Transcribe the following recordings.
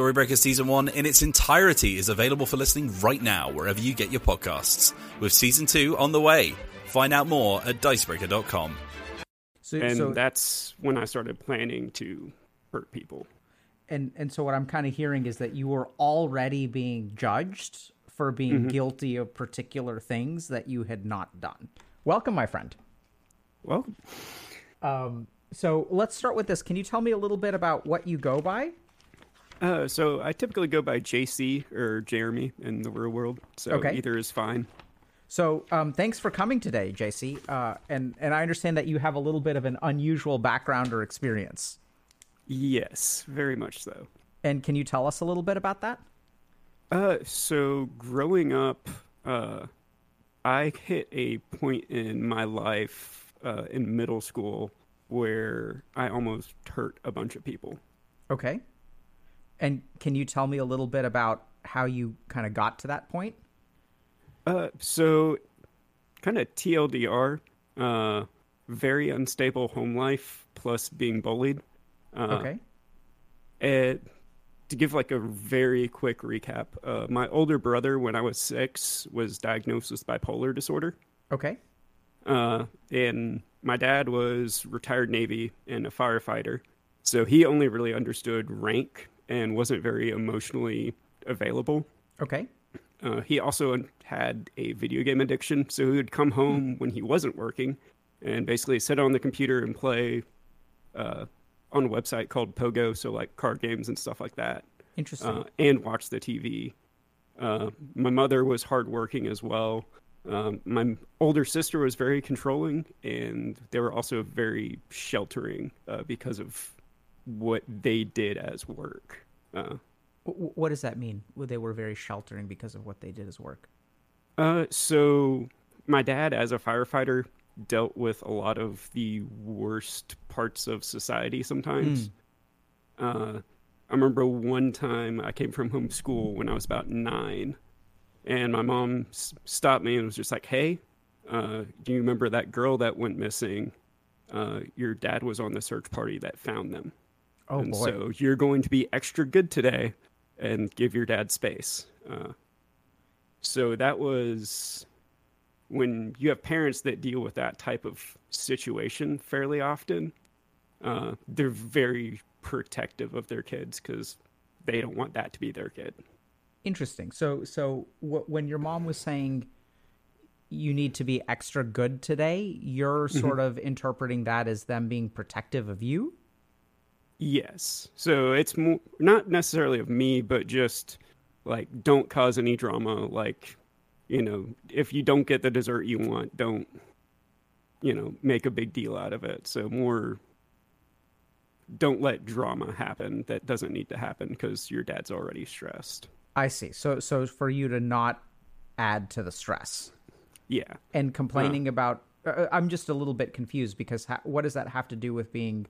Storybreaker Season 1 in its entirety is available for listening right now wherever you get your podcasts, with Season 2 on the way. Find out more at dicebreaker.com. So, and so that's when I started planning to hurt people. and and so what I'm kind of hearing is that you were already being judged for being mm-hmm. guilty of particular things that you had not done. Welcome, my friend. Well, um, So let's start with this. Can you tell me a little bit about what you go by? Uh, so I typically go by JC or Jeremy in the real world. So Okay. either is fine. So, um, thanks for coming today, JC. Uh, and and I understand that you have a little bit of an unusual background or experience. Yes, very much so. And can you tell us a little bit about that? Uh, so growing up, uh, I hit a point in my life uh, in middle school where I almost hurt a bunch of people. Okay. And can you tell me a little bit about how you kind of got to that point? Uh, so kind of TLDR, uh, very unstable home life plus being bullied. Uh, okay. And to give like a very quick recap, uh, my older brother, when I was six, was diagnosed with bipolar disorder. Okay. Uh, and my dad was retired Navy and a firefighter. So he only really understood rank and wasn't very emotionally available. Okay. Uh, he also had a video game addiction. So he would come home when he wasn't working and basically sit on the computer and play uh, on a website called Pogo. So, like card games and stuff like that Interesting. uh, and watch the TV. Uh, my mother was hardworking as well. Um, my older sister was very controlling, and they were also very sheltering uh, because of what they did as work. Uh, what does that mean? Well, They were very sheltering because of what they did as work. uh, so, my dad, as a firefighter, dealt with a lot of the worst parts of society sometimes. Uh, I remember one time I came from home school when I was about nine, and my mom s- stopped me and was just like, "Hey, uh, do you remember that girl that went missing? Uh, your dad was on the search party that found them, Oh and boy. so you're going to be extra good today and give your dad space." Uh, so that was when you have parents that deal with that type of situation fairly often. Uh, they're very protective of their kids because they don't want that to be their kid. Interesting. So, so wh- when your mom was saying you need to be extra good today, you're sort of interpreting that as them being protective of you. Yes. So it's mo- not necessarily of me, but just like don't cause any drama. Like, you know, if you don't get the dessert you want, don't, you know, make a big deal out of it. So more, don't let drama happen that doesn't need to happen because your dad's already stressed. I see. So, so for you to not add to the stress Yeah. and complaining about, uh, I'm just a little bit confused because ha- what does that have to do with being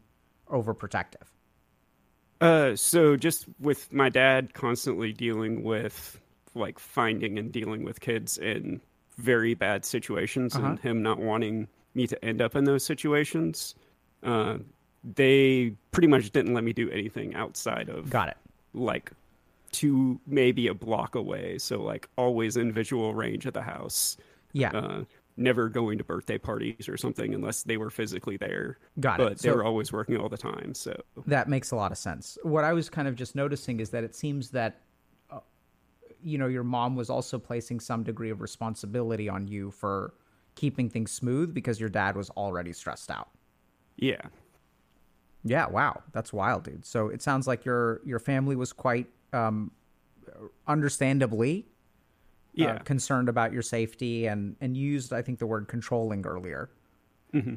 overprotective? Uh, so just with my dad constantly dealing with like finding and dealing with kids in very bad situations Uh-huh. and him not wanting me to end up in those situations, uh, they pretty much didn't let me do anything outside of Got it. like two maybe a block away. So like always in visual range of the house. Yeah. Uh, never going to birthday parties or something unless they were physically there. Got it. But they So- were always working all the time. So That makes a lot of sense. What I was kind of just noticing is that it seems that uh, you know your mom was also placing some degree of responsibility on you for keeping things smooth because your dad was already stressed out. Yeah. Yeah, wow, that's wild, dude. So it sounds like your your family was quite um, understandably uh, Yeah. concerned about your safety and and used I think the word controlling earlier. Mm-hmm.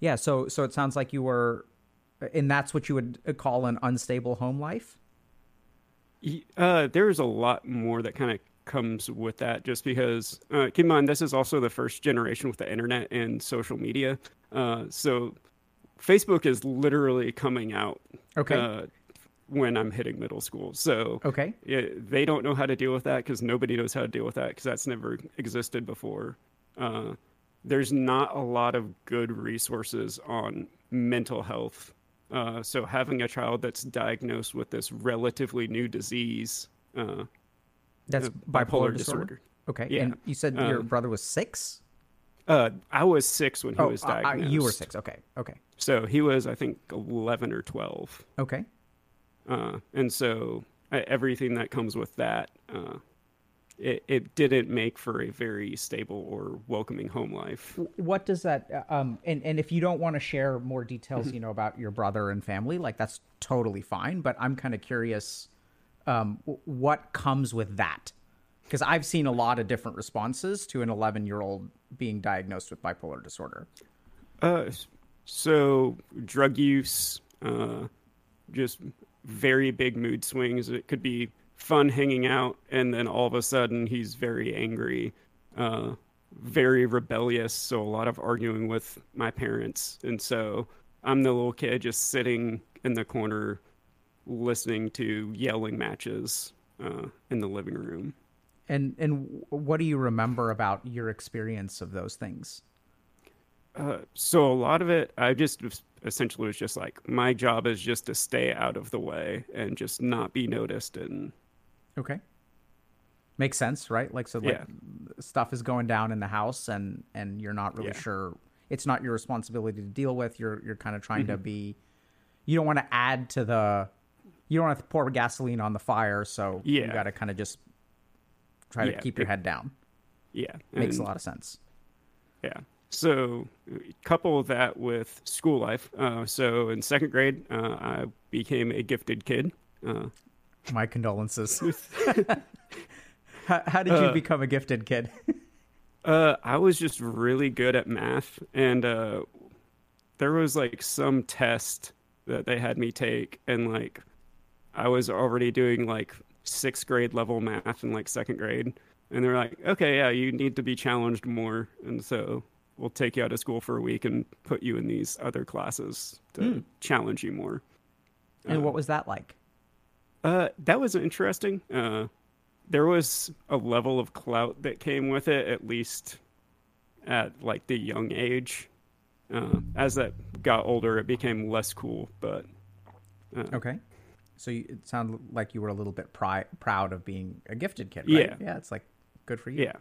Yeah, so so it sounds like you were, and that's what you would call an unstable home life. Uh, there's a lot more that kind of comes with that just because uh, keep in mind this is also the first generation with the internet and social media uh, so facebook is literally coming out Okay. When i'm hitting middle school so Okay. yeah, they don't know how to deal with that because nobody knows how to deal with that because that's never existed before uh, there's not a lot of good resources on mental health uh, so having a child that's diagnosed with this relatively new disease uh, That's uh, bipolar, disorder. Okay. Yeah. And you said your Um, brother was six. Uh, I was six when he Oh, was uh, uh, diagnosed. you were six. Okay. Okay. So he was, I think, eleven or twelve. Okay. Uh, and so uh, everything that comes with that, uh, it, it didn't make for a very stable or welcoming home life. what does that um and and if you don't want to share more details you know about your brother and family like that's totally fine but i'm kind of curious um what comes with that? Because i've seen a lot of different responses to an 11 year old being diagnosed with bipolar disorder. Uh, so drug use, uh, just very big mood swings. It could be fun hanging out, and then all of a sudden he's very angry, uh, very rebellious. So a lot of arguing with my parents, and so I'm the little kid just sitting in the corner, listening to yelling matches uh, in the living room. and and what do you remember about your experience of those things Uh, so a lot of it, I just essentially was just like, my job is just to stay out of the way and just not be noticed. And okay makes sense right like so like Yeah. stuff is going down in the house and and you're not really Yeah. sure it's not your responsibility to deal with you're you're kind of trying Mm-hmm. to be you don't want to add to the you don't want to pour gasoline on the fire so you got to kind of just try to Yeah, keep your head down yeah, makes a lot of sense Yeah. So couple that with school life. Uh, so in second grade, uh, I became a gifted kid. Uh, my condolences how, how did you Uh, become a gifted kid Uh, I was just really good at math, and uh, there was like some test that they had me take, and like I was already doing like sixth grade level math in like second grade, and they're like, "Okay, yeah, you need to be challenged more," and so we'll take you out of school for a week and put you in these other classes to challenge you more. and what was that like Uh, that was interesting. Uh, there was a level of clout that came with it, at least at like the young age. Uh, as that got older, it became less cool. But okay so you, it sounded like you were a little bit pri- proud of being a gifted kid right Yeah. yeah it's like good for you yeah.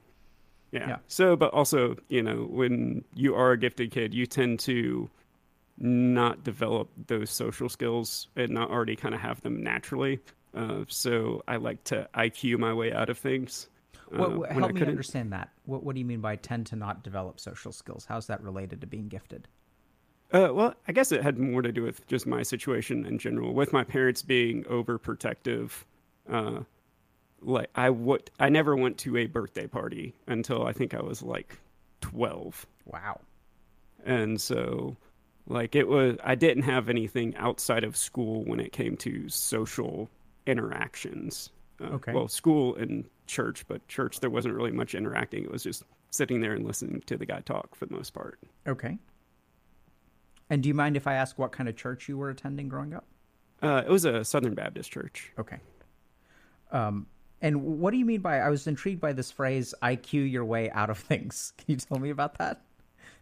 Yeah, Yeah. So, but also, you know, when you are a gifted kid, you tend to not develop those social skills and not already kind of have them naturally. Uh, so I like to IQ my way out of things. What, uh, what- when help me understand that. What, what do you mean by tend to not develop social skills? How's that related to being gifted? Uh, well, I guess it had more to do with just my situation in general, with my parents being overprotective. Like I would, I never went to a birthday party until I think I was like twelve, Wow. and so like it was, I didn't have anything outside of school when it came to social interactions. Uh, Okay. Well, school and church, but church there wasn't really much interacting. It was just sitting there and listening to the guy talk for the most part. Okay. And do you mind if I ask what kind of church you were attending growing up? Uh, it was a Southern Baptist church. Okay. Um, and what do you mean by? I was intrigued by this phrase "IQ your way out of things." Can you tell me about that?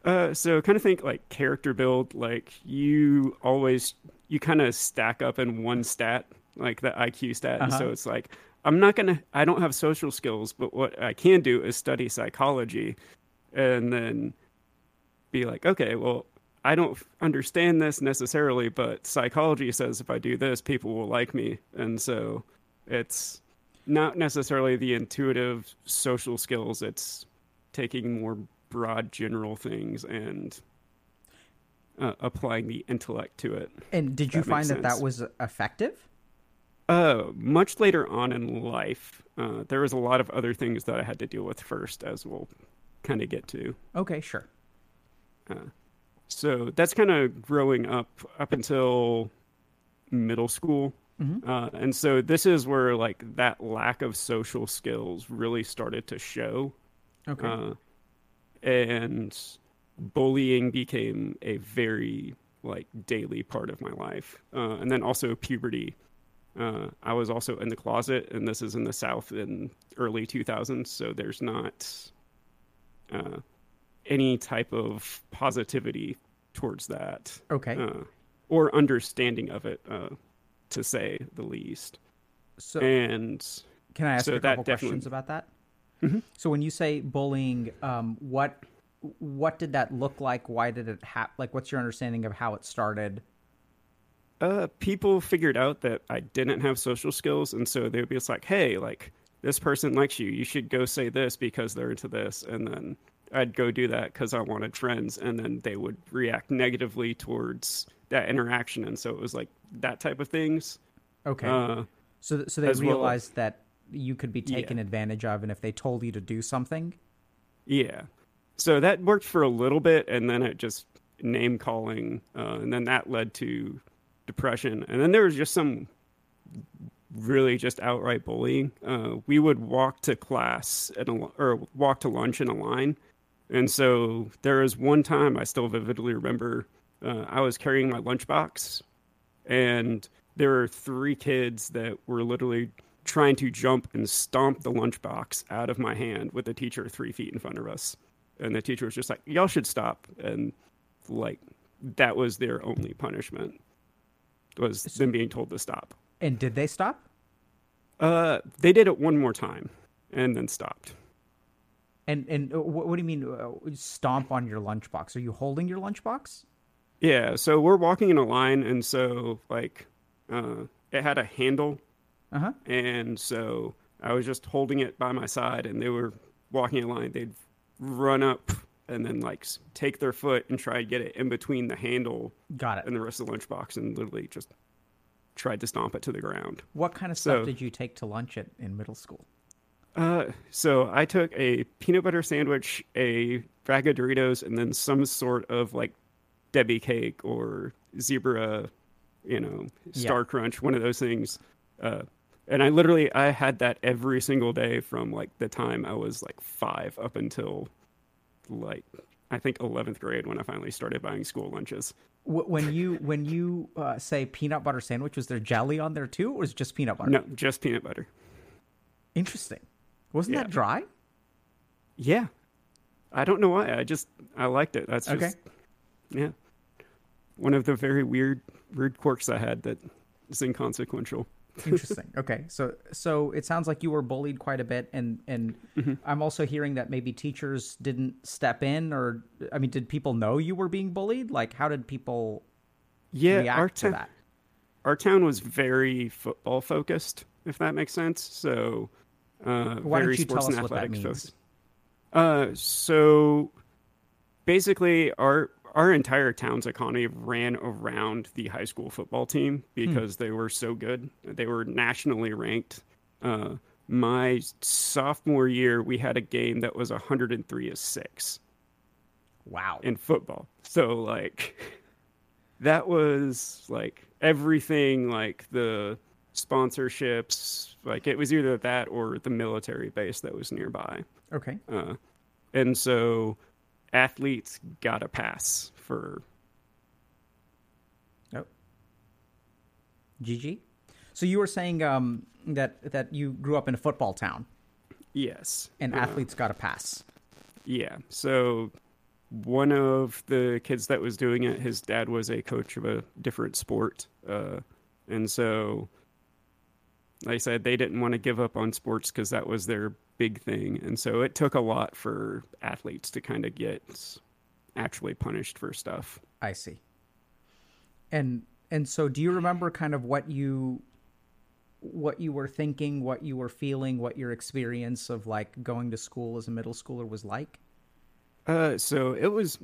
Uh, so kind of think like character build. Like you always you kind of stack up in one stat, like the IQ stat. Uh-huh. so it's like I'm not gonna. I don't have social skills, but what I can do is study psychology, and then be like, okay, well. I don't f- understand this necessarily, but psychology says if I do this, people will like me, and so it's not necessarily the intuitive social skills. It's taking more broad, general things and uh, applying the intellect to it. And did you that find that that was effective? Uh, much later on in life, uh, there was a lot of other things that I had to deal with first, as we'll kind of get to. Okay, sure. So that's kind of growing up up until middle school. Uh, and so this is where like that lack of social skills really started to show. Okay. Uh, and bullying became a very like daily part of my life. Uh, and then also puberty. Uh, I was also in the closet, and this is in the South in early 2000s, so there's not uh, any type of positivity towards that okay. uh, or understanding of it, uh, to say the least. so And can I ask so you a that couple definitely- questions about that? So when you say bullying, um, what what did that look like? Why did it happen? Like, what's your understanding of how it started? uh, people figured out that I didn't have social skills, and so they would be just like, "Hey, like this person likes you. You should go say this because they're into this." And then I'd go do that because I wanted friends, and then they would react negatively towards that interaction, and so it was like that type of things. Okay. Uh, so so they as well- realized that you could be taken advantage of, and if they told you to do something, Yeah. So that worked for a little bit, and then it just name calling, uh, and then that led to depression, and then there was just some really just outright bullying. Uh, we would walk to class at a, or walk to lunch in a line, and so there was one time I still vividly remember uh, I was carrying my lunchbox, and there were three kids that were literally trying to jump and stomp the lunchbox out of my hand with the teacher three feet in front of us. And the teacher was just like, Y'all should stop. And like, that was their only punishment, was them being told to stop. and did they stop? Uh, they did it one more time and then stopped. And and uh, what, what do you mean uh, stomp on your lunchbox? Are you holding your lunchbox? Yeah, so we're walking in a line, and so like, uh, it had a handle, Uh huh. and so I was just holding it by my side, and they were walking in line. They'd run up and then like take their foot and try to get it in between the handle Got it. and the rest of the lunchbox, and literally just tried to stomp it to the ground. What kind of stuff So- did you take to lunch at in middle school? Uh, so I took a peanut butter sandwich, a bag of Doritos, and then some sort of like Debbie cake or zebra, you know, Star Yeah. Crunch, one of those things. Uh, and I literally I had that every single day from like the time I was like five up until like I think eleventh grade when I finally started buying school lunches. When you when you uh, say peanut butter sandwich, was there jelly on there too, or was it just peanut butter? No, just peanut butter. Interesting. Wasn't Yeah. that dry? Yeah, I don't know why. I just I liked it. That's just Okay. yeah. One of the very weird weird quirks I had that is inconsequential. Interesting. Okay, so so it sounds like you were bullied quite a bit, and and Mm-hmm. I'm also hearing that maybe teachers didn't step in, or I mean, did people know you were being bullied? Like, how did people Yeah, react our to that? our town was very football focused, if that makes sense. So, uh, Why very don't you tell sports and what that athletics means? focused. Uh, so basically, our our entire town's economy ran around the high school football team because they were so good. They were nationally ranked. Uh, my sophomore year, we had a game that was 103 to six Wow. in football. So like that was like everything like the sponsorships, like it was either that or the military base that was nearby. Okay. Uh, and so athletes got a pass for Oh. GG. So you were saying um, that that you grew up in a football town, yes. and Uh, athletes got a pass. Yeah. So one of the kids that was doing it, his dad was a coach of a different sport. Uh, and so, like I said, they didn't want to give up on sports because that was their big thing. And so it took a lot for athletes to kind of get actually punished for stuff. I see. And and so, do you remember kind of what you what you were thinking, what you were feeling, what your experience of like going to school as a middle schooler was like? Uh, so it was,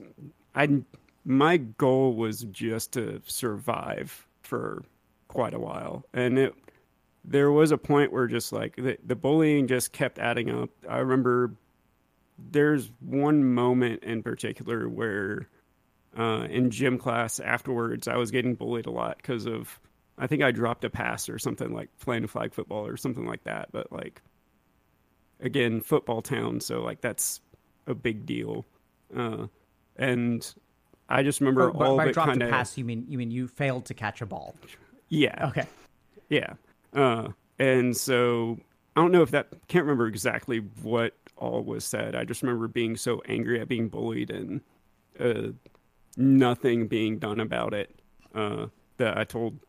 I my goal was just to survive for quite a while, and it there was a point where just like the, the bullying just kept adding up. I remember there's one moment in particular where uh, in gym class afterwards I was getting bullied a lot because of I think I dropped a pass or something like playing flag football or something like that. But like again, football town, so like that's a big deal. Uh, and I just remember by- all by the dropped kind a pass, you mean you mean you failed to catch a ball? yeah Okay. Yeah. Uh, and so I don't know if that can't remember exactly what all was said. I just remember being so angry at being bullied and uh, nothing being done about it. Uh, that I told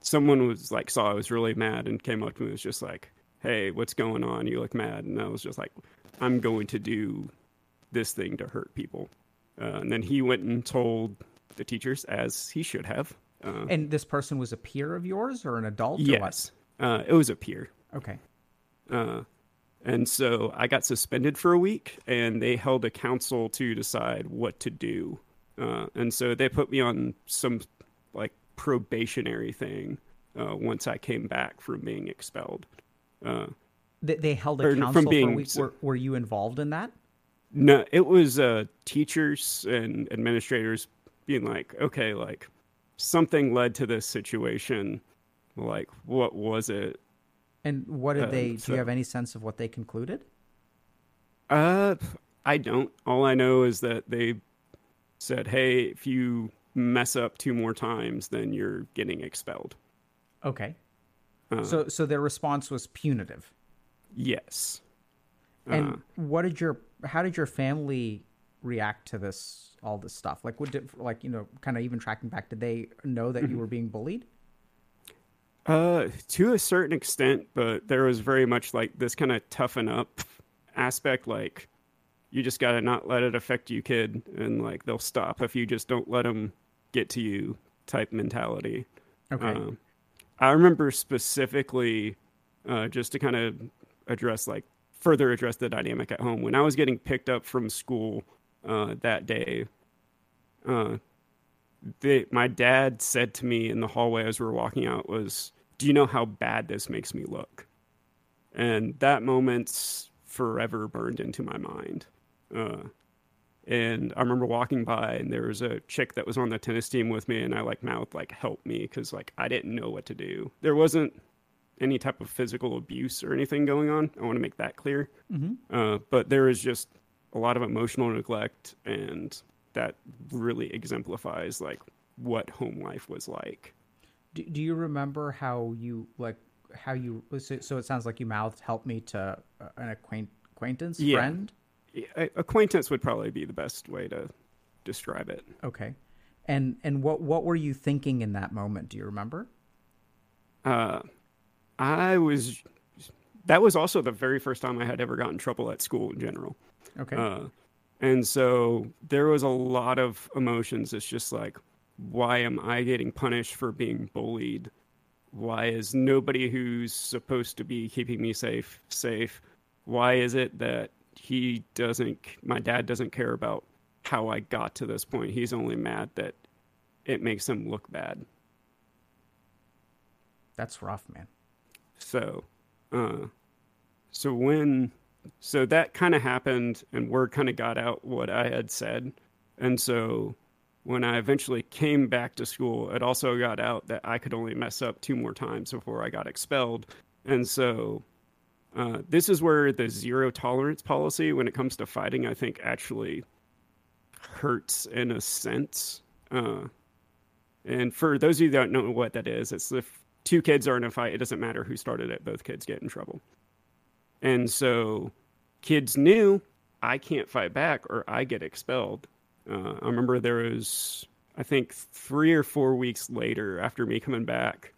someone was like saw I was really mad and came up to me and was just like, "Hey, what's going on? You look mad." And I was just like, "I'm going to do this thing to hurt people." Uh, and then he went and told the teachers, as he should have. Uh, And this person was a peer of yours or an adult? Yes, uh, it was a peer. Okay. Uh, and so I got suspended for a week, and they held a council to decide what to do. Uh, and so they put me on some like probationary thing uh, once I came back from being expelled. Uh, They, they held a from council for a being week. Were, were you involved in that? no, it was uh, teachers and administrators being like, okay, like something led to this situation. Like, what was it? And what did Uh, they? Do so- you have any sense of what they concluded? Uh, I don't. All I know is that they said, "Hey, if you mess up two more times, then you're getting expelled." Okay. Uh, so so their response was punitive. yes. And Uh, what did your how did your family react to this all this stuff? Like what did like you know kind of even tracking back did they know that Mm-hmm. you were being bullied? Uh, to a certain extent, but there was very much like this kind of toughen up aspect. Like, you just gotta not let it affect you, kid, and like they'll stop if you just don't let them get to you type mentality. Okay. Um, I remember specifically, uh, just to kind of address, like, further address the dynamic at home. When I was getting picked up from school uh, that day, uh, they, my dad said to me in the hallway as we were walking out, "Was do you know how bad this makes me look?" And that moment's forever burned into my mind. Uh, and I remember walking by, and there was a chick that was on the tennis team with me, and I like mouthed like "help me" because like I didn't know what to do. There wasn't any type of physical abuse or anything going on. I want to make that clear. Uh, but there is just a lot of emotional neglect, and that really exemplifies like what home life was like. Do, do you remember how you like how you so, so it sounds like you mouthed help me to uh, an acquaint, acquaintance Yeah. friend? A- Acquaintance would probably be the best way to describe it. Okay. And and what what were you thinking in that moment? Do you remember? Uh, I was. That was also the very first time I had ever gotten in trouble at school in general. Okay. Uh, and so there was a lot of emotions. It's just like, why am I getting punished for being bullied? Why is nobody who's supposed to be keeping me safe safe? Why is it that he doesn't, my dad doesn't care about how I got to this point? He's only mad that it makes him look bad. That's rough, man. So, uh, so when, so that kind of happened, and word kind of got out what I had said, and so when I eventually came back to school, it also got out that I could only mess up two more times before I got expelled, and so. Uh, this is where the zero tolerance policy, when it comes to fighting, I think actually hurts in a sense. Uh, and for those of you that don't know what that is, it's if two kids are in a fight, it doesn't matter who started it, both kids get in trouble. And so kids knew I can't fight back or I get expelled. Uh, I remember there was, I think, three or four weeks later after me coming back,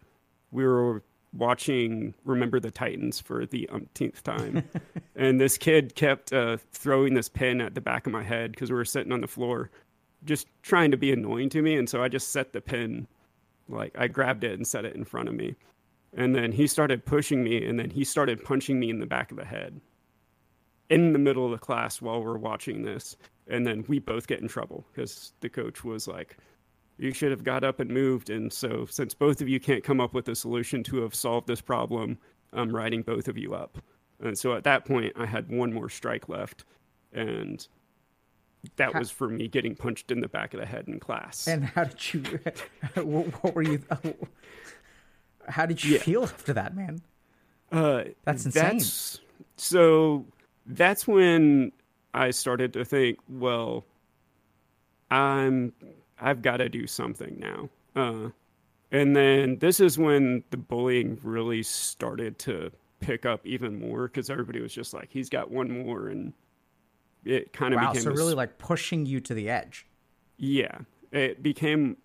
we were watching Remember the Titans for the umpteenth time. and this kid kept uh, throwing this pin at the back of my head because we were sitting on the floor just trying to be annoying to me. And so I just set the pin like I grabbed it and set it in front of me. And then he started pushing me, and then he started punching me in the back of the head in the middle of the class while we're watching this. And then we both get in trouble because the coach was like, You should have got up and moved. And so, since both of you can't come up with a solution to have solved this problem, I'm writing both of you up. And so at that point, I had one more strike left. And that was for me getting punched in the back of the head in class. And how did you? what, were you? How did you Yeah. feel after that, man? Uh, That's insane. That's, so that's when I started to think, well, I'm I've got to do something now. Uh, and then this is when the bullying really started to pick up even more because everybody was just like, he's got one more, and it kind of Wow, became so really like pushing you to the edge. yeah, it became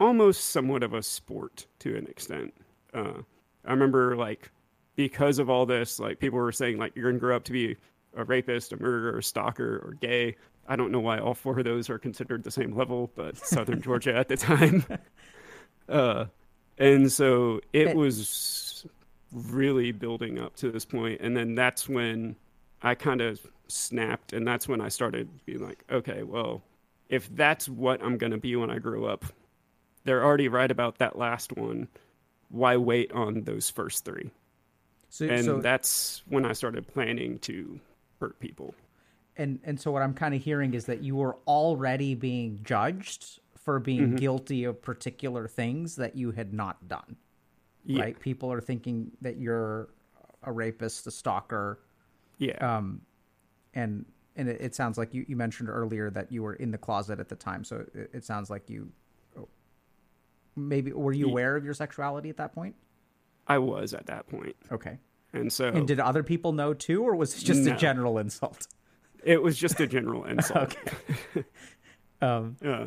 almost somewhat of a sport to an extent. Uh, I remember like because of all this, like people were saying like you're gonna grow up to be a rapist, a murderer, a stalker, or gay. I don't know why all four of those are considered the same level, but Southern Georgia at the time. Uh, and so it It- was really building up to this point, and then that's when I kind of snapped, and that's when I started being like, okay, well, if that's what I'm gonna be when I grow up, they're already right about that last one. Why wait on those first three? So, And so that's when I started planning to hurt people. and and so what I'm kind of hearing is that you were already being judged for being Mm-hmm. guilty of particular things that you had not done. Yeah. Right? People are thinking that you're a rapist, a stalker, Yeah. um, and and it, it sounds like you, you mentioned earlier that you were in the closet at the time. So it, it sounds like you maybe were you Ye- aware of your sexuality at that point? I was at that point. Okay. And so And did other people know too, or was it just a general insult? it was just a general insult. Um, Uh,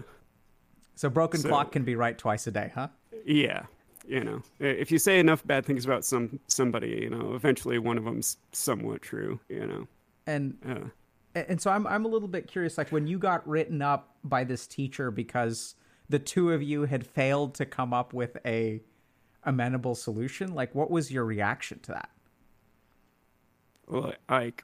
so broken So- clock can be right twice a day, huh? yeah. You know, if you say enough bad things about some somebody, you know, eventually one of them's somewhat true. You know. And Uh, and so I'm I'm a little bit curious, like when you got written up by this teacher because the two of you had failed to come up with a amenable solution, like what was your reaction to that? Like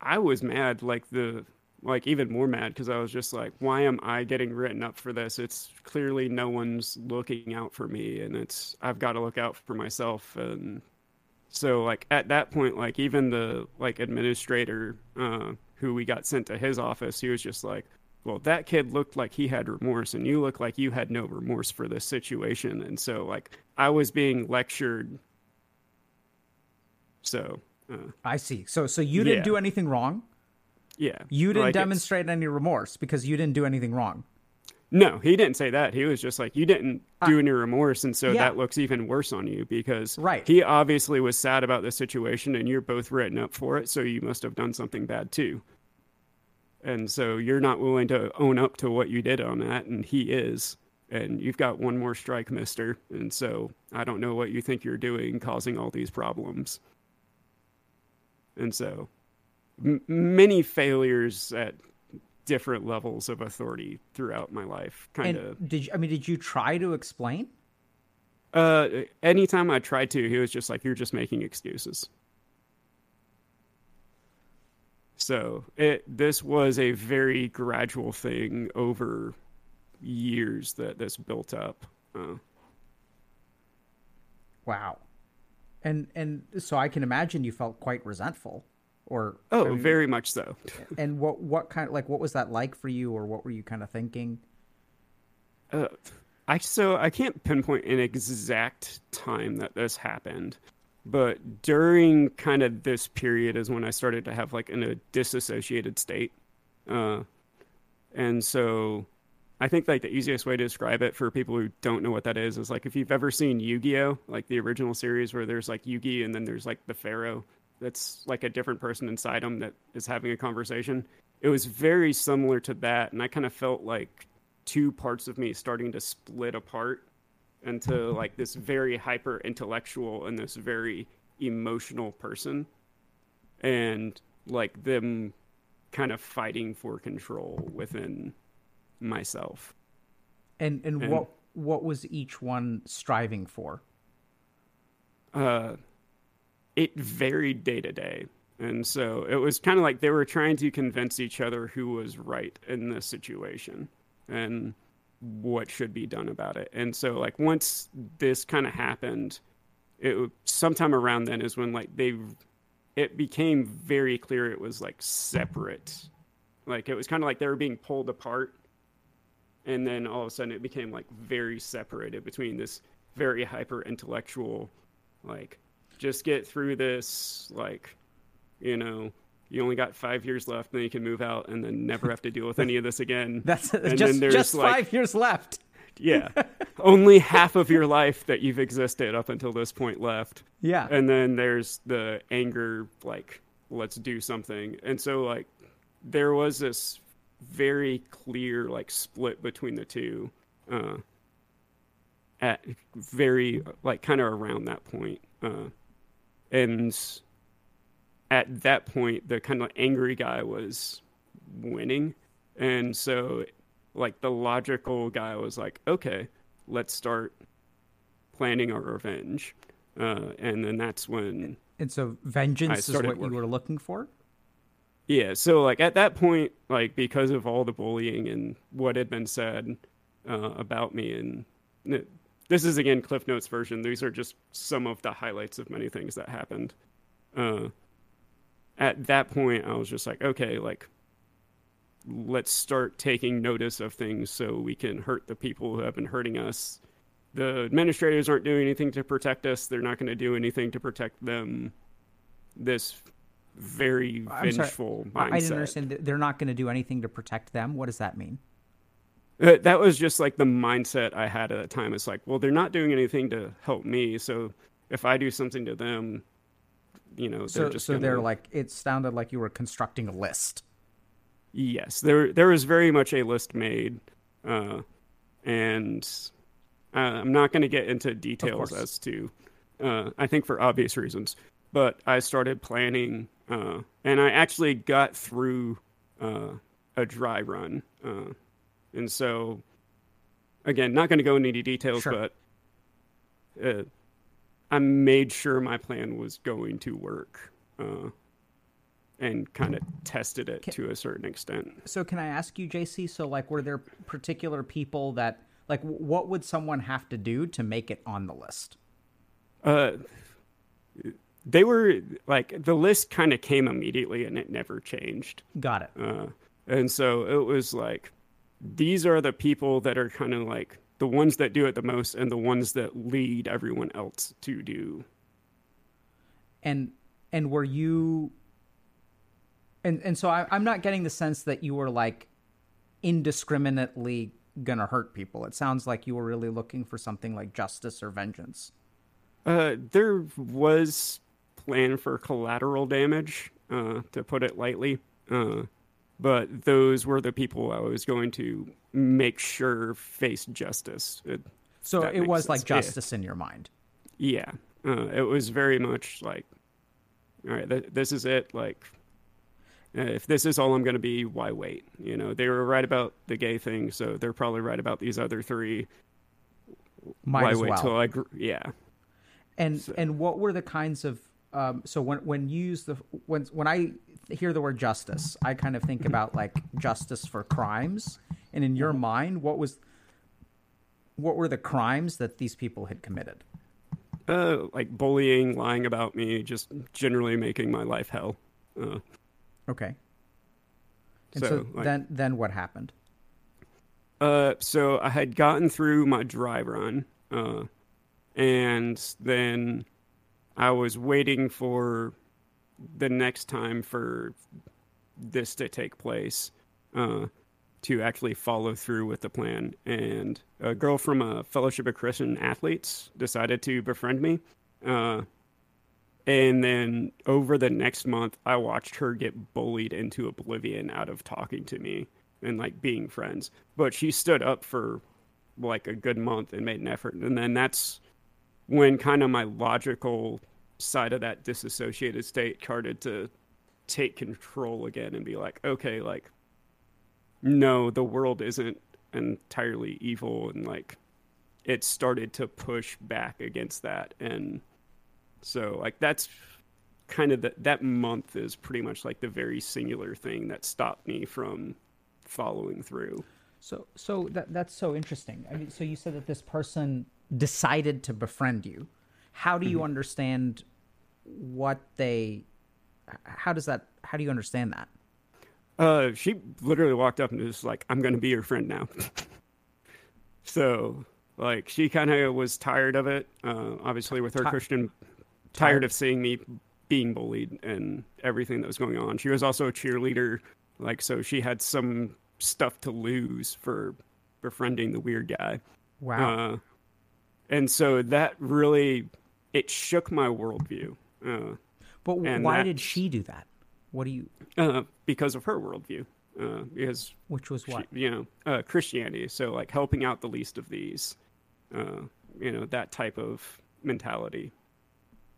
I was mad, like the like even more mad because I was just like, why am I getting written up for this? It's clearly no one's looking out for me, and it's I've got to look out for myself. And so, like at that point, like even the like administrator uh, who we got sent to his office, he was just like. Well, that kid looked like he had remorse, and you look like you had no remorse for this situation. And so, like, I was being lectured. So, uh, I see. So so you didn't Yeah. do anything wrong. yeah. You didn't Like, demonstrate any remorse because you didn't do anything wrong. No, he didn't say that. He was just like, you didn't do any remorse, and so yeah. that looks even worse on you because Right. he obviously was sad about the situation, and you're both written up for it, so you must have done something bad too. And so you're not willing to own up to what you did on that, and he is. And you've got one more strike, mister. And so I don't know what you think you're doing causing all these problems. And so m- many failures at different levels of authority throughout my life kind of did you, I mean did you try to explain? uh anytime i tried to he was just like you're just making excuses so it this was a very gradual thing over years that this built up uh, Wow. And and so I can imagine you felt quite resentful or oh I mean, very much so and what what kind like what was that like for you or what were you kind of thinking? uh, I so I can't pinpoint an exact time that this happened, but during kind of this period is when I started to have like in a disassociated state, uh, and so I think like the easiest way to describe it for people who don't know what that is is like if you've ever seen Yu-Gi-Oh, like the original series where there's like Yugi and then there's like the Pharaoh that's like a different person inside him that is having a conversation. It was very similar to that, and I kind of felt like two parts of me starting to split apart into like this very hyper intellectual and this very emotional person and like them kind of fighting for control within myself And and And- what what was each one striving for? uh, it varied day to day. And so it was kind of like they were trying to convince each other who was right in this situation and what should be done about it. And so, like, once this kind of happened, it sometime around then is when like they it became very clear it was like separate like it was kind of like they were being pulled apart and then all of a sudden it became like very separated between this very hyper intellectual like just get through this like you know you only got five years left then you can move out and then never have to deal with any of this again That's and just then there's just like five years left. yeah only half of your life that you've existed up until this point left Yeah. and then there's the anger like let's do something and so like there was this very clear like split between the two uh at very like kind of around that point uh and at that point the kind of angry guy was winning and so like the logical guy was like okay let's start planning our revenge uh, and then that's when and so vengeance is what you were looking for. Yeah so like at that point like because of all the bullying and what had been said uh, about me and this is again cliff notes version. These are just some of the highlights of many things that happened. Uh, at that point i was just like okay like let's start taking notice of things so we can hurt the people who have been hurting us. The administrators aren't doing anything to protect us. They're not going to do anything to protect them. This very I'm sorry, vengeful I, I didn't understand. that They're not going to do anything to protect them. What does that mean? Uh, that was just like the mindset I had at the time. It's like, well, they're not doing anything to help me, so if I do something to them, you know, they're So, just so they're like it sounded like you were constructing a list. yes, there there was very much a list made, uh, and uh, I'm not going to get into details as to, uh, I think for obvious reasons, but I started planning, uh, and I actually got through uh, a dry run, uh, and so again, not going to go into any details, Sure. but uh, I made sure my plan was going to work. Uh, and kind of tested it to a certain extent. So can I ask you, JC? So like, were there particular people that like, what would someone have to do to make it on the list? Uh, they were like the list kind of came immediately and it never changed. Got it. Uh, and so it was like these are the people that are kind of like the ones that do it the most and the ones that lead everyone else to do. and and were you and and so I, i'm not getting the sense that you were like indiscriminately gonna hurt people it sounds like you were really looking for something like justice or vengeance Uh, there was plan for collateral damage, uh, to put it lightly. Uh, but those were the people I was going to make sure face justice. It, so it was like sense. Yeah. justice in your mind yeah, uh, it was very much like, all right, th- this is it. Like, uh, if this is all I'm going to be, why wait? You know, they were right about the gay thing, so they're probably right about these other three. might why wait well till I? Gr- yeah. and and what were the kinds of um, so when when you use the when when I hear the word justice, I kind of think about like justice for crimes. And in your mind, what was what were the crimes that these people had committed? Uh, like bullying, lying about me, just generally making my life hell. Uh, Okay. And so, So, like- then then what happened? Uh, so I had gotten through my dry run, uh, and then I was waiting for the next time for this to take place, uh, to actually follow through with the plan. And a girl from a Fellowship of Christian Athletes decided to befriend me. Uh, and then over the next month, I watched her get bullied into oblivion out of talking to me and like being friends. But she stood up for like a good month and made an effort. And then that's when kind of my logical side of that disassociated state started to take control again and be like, okay, like, no, the world isn't entirely evil. And like, it started to push back against that. And So like that's kind of the, that month is pretty much like the very singular thing that stopped me from following through. So, so that that's so interesting. I mean, so you said that this person decided to befriend you. How do you Mm-hmm. understand what they? How does that? How do you understand that? Uh, she literally walked up and was like, "I'm going to be your friend now." so, like, she kind of was tired of it. Uh, obviously, with her Ti- Christian, tired- tired of seeing me being bullied and everything that was going on. She was also a cheerleader, like, so she had some stuff to lose for befriending the weird guy. Wow. Uh, and so that really it shook my worldview. Uh, but why that- did she do that? What do you? uh, because of her worldview. Uh, because Which was she- what? you know uh, Christianity. So like helping out the least of these, uh, you know that type of mentality.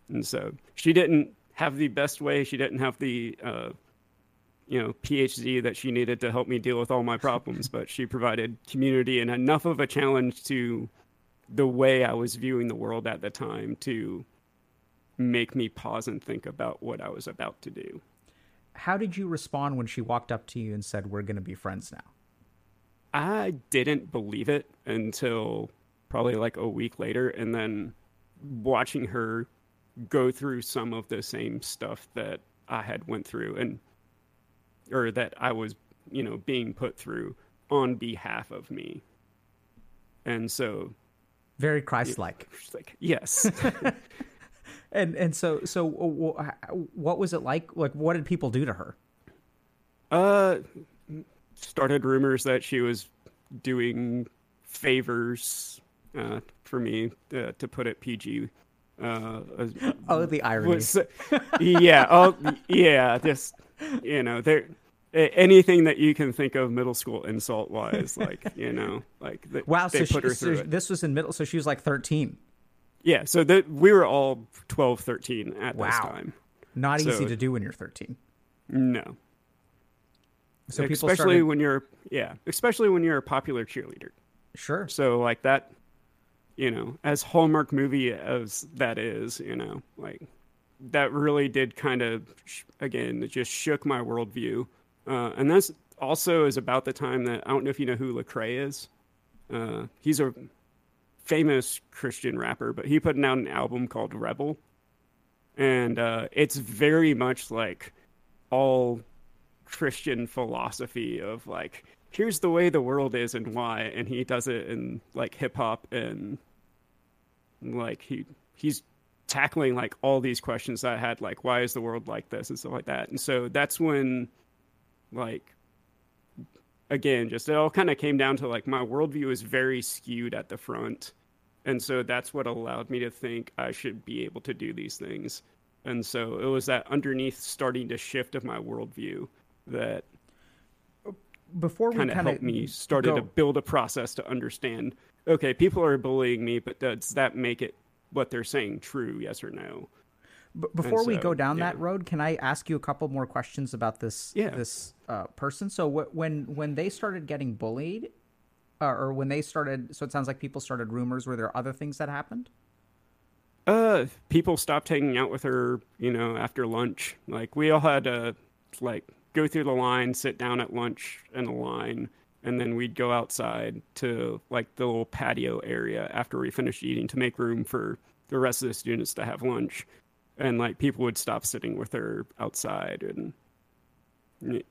And so she didn't have the best way. She didn't have the uh, you know PhD that she needed to help me deal with all my problems, but she provided community and enough of a challenge to the way I was viewing the world at the time to make me pause and think about what I was about to do. How did you respond when she walked up to you and said, "We're going to be friends now"? I didn't believe it until probably like a week later, and then watching her go through some of the same stuff that I had went through, and or that I was, you know, being put through on behalf of me, and so Very Christ-like. like, yes, And and so so what was it like? Like, what did people do to her? uh, started rumors that she was doing favors uh, for me, uh, to put it PG. Uh, Oh, the irony. was yeah oh yeah just you know there anything that you can think of middle school insult wise like you know like the, wow. they So, she, so this was in middle. So she was like thirteen. yeah so that we were all 12 13 at this time Not easy to do when you're thirteen. no So people especially started. when you're yeah especially when you're a popular cheerleader Sure. so like that you know as hallmark movie as that is you know like that really did kind of again it just shook my worldview uh, and that's also is about the time that i don't know if you know who lecrae is. Uh, he's a famous christian rapper but he put out an album called rebel. And uh, it's very much like all Christian philosophy of like here's the way the world is and why and he does it in like hip hop and like he he's tackling like all these questions that I had like why is the world like this and stuff like that? And so that's when like again just it all kind of came down to like my worldview is very skewed at the front. And so that's what allowed me to think I should be able to do these things. And so it was that underneath starting to shift of my worldview that Before we kind of helped me started to build a process to understand okay people are bullying me but does that make it what they're saying true yes or no B- before we go down yeah. that road, can I ask you a couple more questions about this Yeah. this uh, person? So wh- when when they started getting bullied, uh, or when they started, so it sounds like people started rumors. Were there other things that happened? uh people stopped hanging out with her you know after lunch like we all had to like go through the line sit down at lunch in the line and then we'd go outside to like the little patio area after we finished eating to make room for the rest of the students to have lunch and like people would stop sitting with her outside and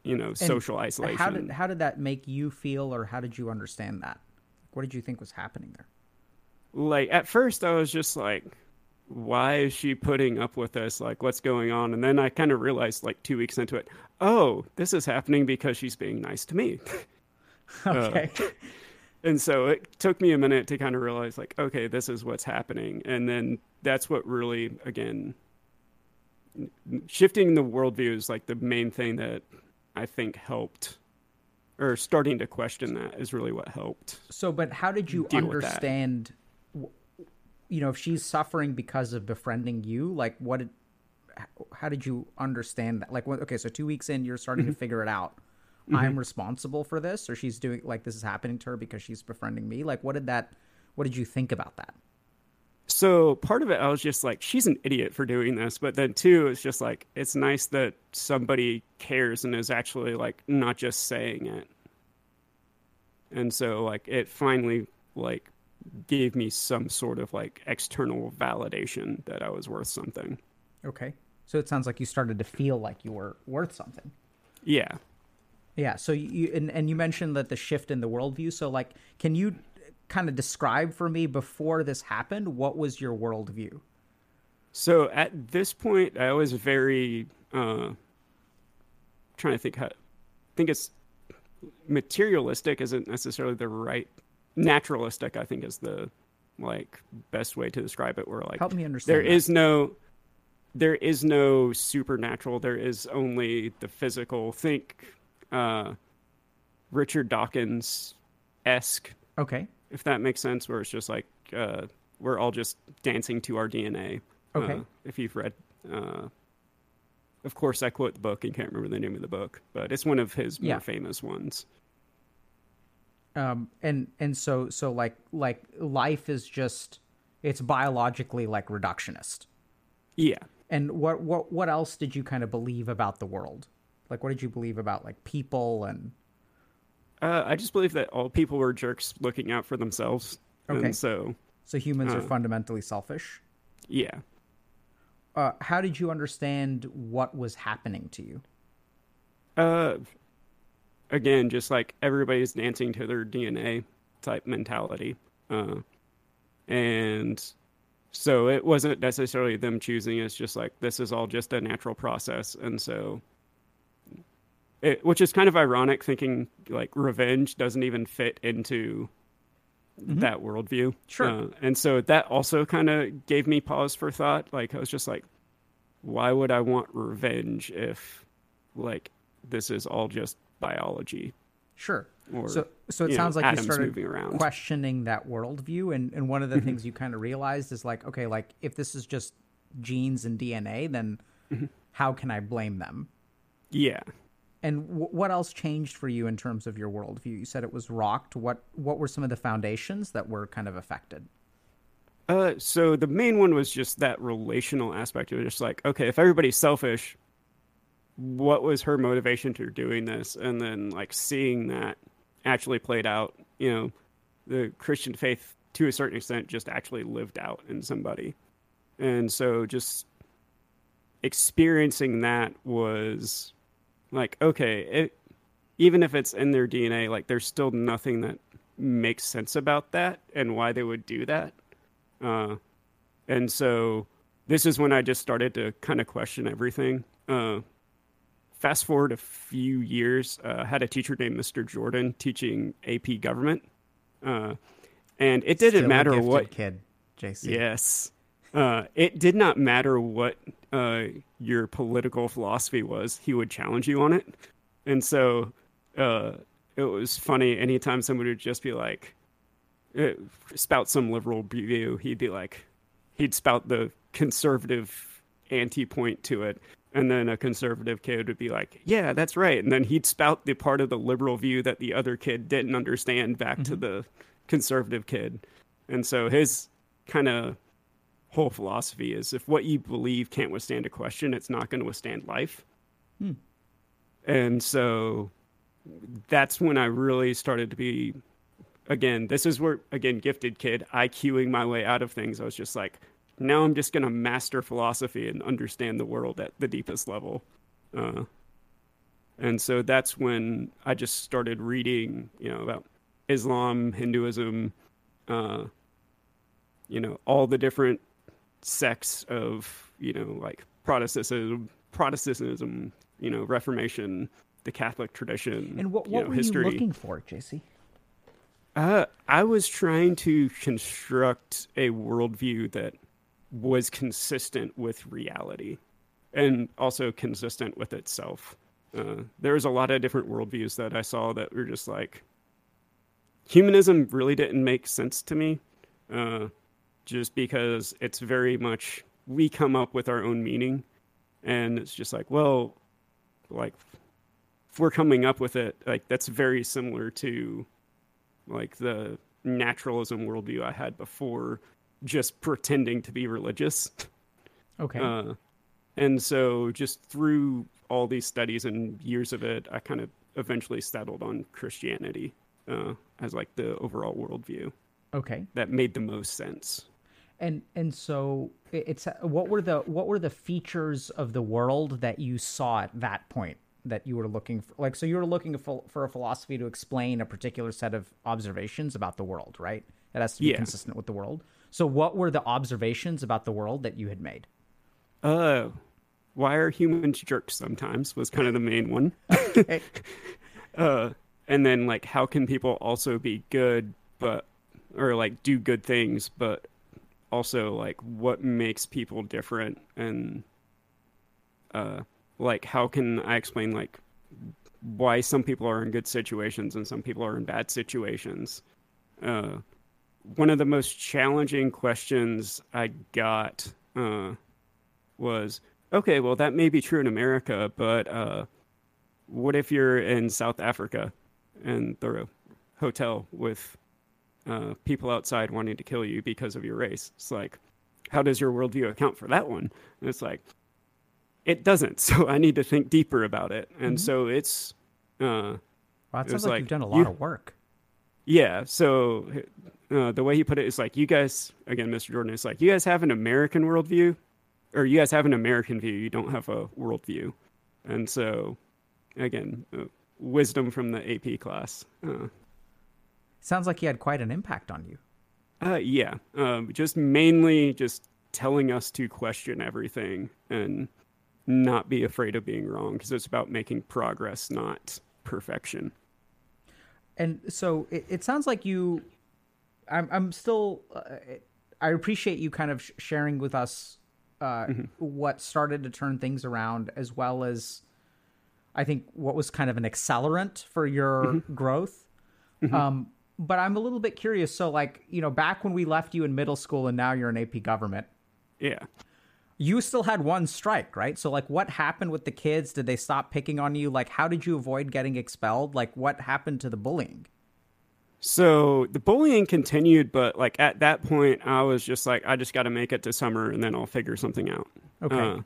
you know And social isolation How did how did that make you feel, or how did you understand that? What did you think was happening there? like at first I was just like, why is she putting up with this? Like, what's going on? And then I kind of realized, like two weeks into it, oh, this is happening because she's being nice to me. Okay. Uh, and so it took me a minute to kind of realize, like, okay, this is what's happening. And then that's what really, again, shifting the worldview is like the main thing that I think helped, or starting to question that is really what helped. So, but how did you Deal with that. understand? You know, if she's suffering because of befriending you, like what did? How did you understand that? Like, what, okay, so two weeks in, you're starting Mm-hmm. to figure it out. I'm responsible for this, or she's doing like this is happening to her because she's befriending me. Like, what did that? What did you think about that? So part of it, I was just like, she's an idiot for doing this. But then two, it's just like, it's nice that somebody cares and is actually like not just saying it. And so like it finally like gave me some sort of like external validation that I was worth something. Okay. So it sounds like you started to feel like you were worth something. Yeah. Yeah. So you and, and you mentioned that the shift in the worldview. So like, can you kind of describe for me before this happened what was your worldview? So at this point, I was very uh, trying to think how. I think it's materialistic isn't necessarily the right naturalistic. I think is the like best way to describe it. Where like Help me understand There that. is no there is no supernatural. There is only the physical. Think uh, Richard Dawkins esque, Okay. If that makes sense. Where it's just like uh, we're all just dancing to our DNA. Okay. Uh, if you've read, uh, of course, I quote the book and can't remember the name of the book, but it's one of his Yeah. more famous ones. Um. And and so so like like life is just it's biologically like reductionist. Yeah. And what what what else did you kind of believe about the world? Like what did you believe about like people and Uh, I just believe that all people were jerks looking out for themselves. Okay. And so, so humans are Uh. fundamentally selfish? yeah. Uh, how did you understand what was happening to you? Uh, again, just like everybody's dancing to their DNA type mentality. Uh, and so it wasn't necessarily them choosing. It's just like this is all just a natural process, and so. It, which is kind of ironic, thinking like revenge doesn't even fit into that worldview. Sure. Uh, and so that also kind of gave me pause for thought. Like I was just like, why would I want revenge if like this is all just biology? Sure. Or, so so it you know, sounds like you started questioning that worldview, and and one of the things you kind of realized is like, okay, like if this is just genes and DNA, then Mm-hmm. how can I blame them? Yeah. And w- what else changed for you in terms of your worldview? You said it was rocked. What what were some of the foundations that were kind of affected? Uh, so the main one was just that relational aspect. It was just like, okay, if everybody's selfish, what was her motivation to doing this? And then like seeing that actually played out, you know, the Christian faith to a certain extent just actually lived out in somebody. And so just experiencing that was like, okay, it, even if it's in their DNA, like there's still nothing that makes sense about that and why they would do that. Uh, and so this is when I just started to kind of question everything. Uh, fast forward a few years, uh, I had a teacher named Mr. Jordan teaching AP government. Uh, and it didn't Still matter what kid, JC. Yes. Uh, it did not matter what uh, your political philosophy was, he would challenge you on it. And so uh, it was funny. Anytime somebody would just be like, uh, spout some liberal view, he'd be like, he'd spout the conservative anti point to it. And then a conservative kid would be like, yeah, that's right. And then he'd spout the part of the liberal view that the other kid didn't understand back to the conservative kid. And so his kind of whole philosophy is if what you believe can't withstand a question, it's not going to withstand life. And so that's when I really started to be, again, this is where, again, gifted kid, IQing my way out of things. I was just like, now I'm just going to master philosophy and understand the world at the deepest level. Uh, and so that's when I just started reading, you know, about Islam, Hinduism, uh, you know, all the different sects of, you know, like Protestantism, Protestantism, you know, Reformation, the Catholic tradition, And what you know, were history. you looking for, JC? Uh, I was trying to construct a worldview that was consistent with reality and also consistent with itself. Uh, there was a lot of different worldviews that I saw that were just like humanism really didn't make sense to me, uh, just because it's very much we come up with our own meaning, and it's just like, well, like if we're coming up with it, like that's very similar to like the naturalism worldview I had before, just pretending to be religious. Okay. Uh, and so, just through all these studies and years of it, I kind of eventually settled on Christianity uh, as like the overall worldview okay. that made the most sense. And and so it's what were the what were the features of the world that you saw at that point that you were looking for? Like, so you were looking for, for a philosophy to explain a particular set of observations about the world, right? That has to be Yeah. consistent with the world. So, what were the observations about the world that you had made? Uh, why are humans jerks sometimes was kind of the main one. uh, and then like how can people also be good but or like do good things but also like what makes people different and uh like how can I explain like why some people are in good situations and some people are in bad situations. Uh one of the most challenging questions I got uh was okay, well that may be true in America, but uh what if you're in South Africa and the hotel with uh, people outside wanting to kill you because of your race? It's like, how does your worldview account for that one? And it's like, it doesn't. So I need to think deeper about it. And so it's, uh, Well, that sounds like, like, you've done a lot you- of work. yeah. So uh, the way he put it is like, you guys, again, Mr. Jordan, is like, you guys have an American worldview, or you guys have an American view. You don't have a worldview. And so, again, uh, wisdom from the AP class. Uh, Sounds like he had quite an impact on you. Uh, yeah, um, just mainly just telling us to question everything and not be afraid of being wrong because it's about making progress, not perfection. And so it, it sounds like you. I'm I'm still. Uh, I appreciate you kind of sh- sharing with us uh, what started to turn things around, as well as I think what was kind of an accelerant for your growth. Um, but I'm a little bit curious. So, like, you know, back when we left you in middle school, and now you're in AP government, Yeah. you still had one strike, right? So, like, what happened with the kids? Did they stop picking on you? Like, how did you avoid getting expelled? Like, what happened to the bullying? So the bullying continued, but like at that point, I was just like, I just got to make it to summer and then I'll figure something out. Okay. Uh,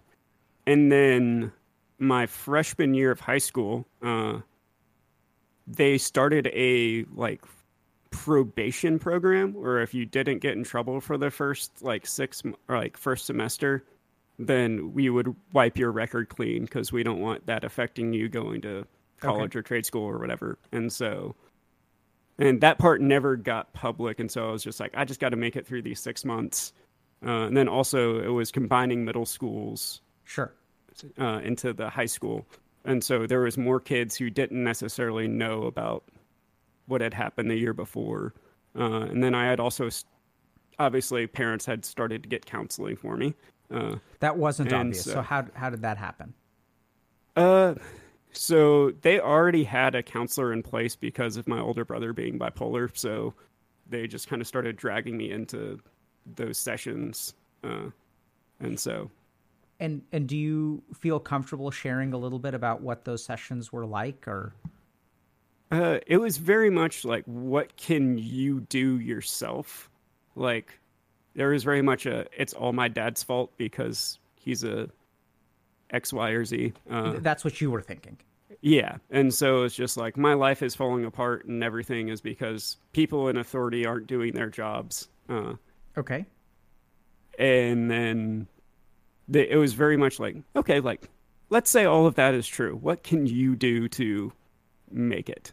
and then my freshman year of high school, uh, they started a like probation program where if you didn't get in trouble for the first like six or like first semester, then we would wipe your record clean because we don't want that affecting you going to college or trade school or whatever. And so, and that part never got public. And so I was just like, I just got to make it through these six months. Uh, and then also, it was combining middle schools Sure. uh, into the high school, and so there was more kids who didn't necessarily know about what had happened the year before. Uh, and then I had also, obviously, parents had started to get counseling for me. Uh, That wasn't obvious. So, so- how how did that happen? Uh, so they already had a counselor in place because of my older brother being bipolar. So they just kind of started dragging me into those sessions. Uh, and so, And and do you feel comfortable sharing a little bit about what those sessions were like or uh, it was very much like, what can you do yourself? Like, there was very much a, it's all my dad's fault because he's a X, Y, or Z. Uh, that's what you were thinking? Yeah. And so it's just like my life is falling apart and everything is because people in authority aren't doing their jobs. Uh, Okay. and then the, it was very much like, okay, like, let's say all of that is true. What can you do to make it?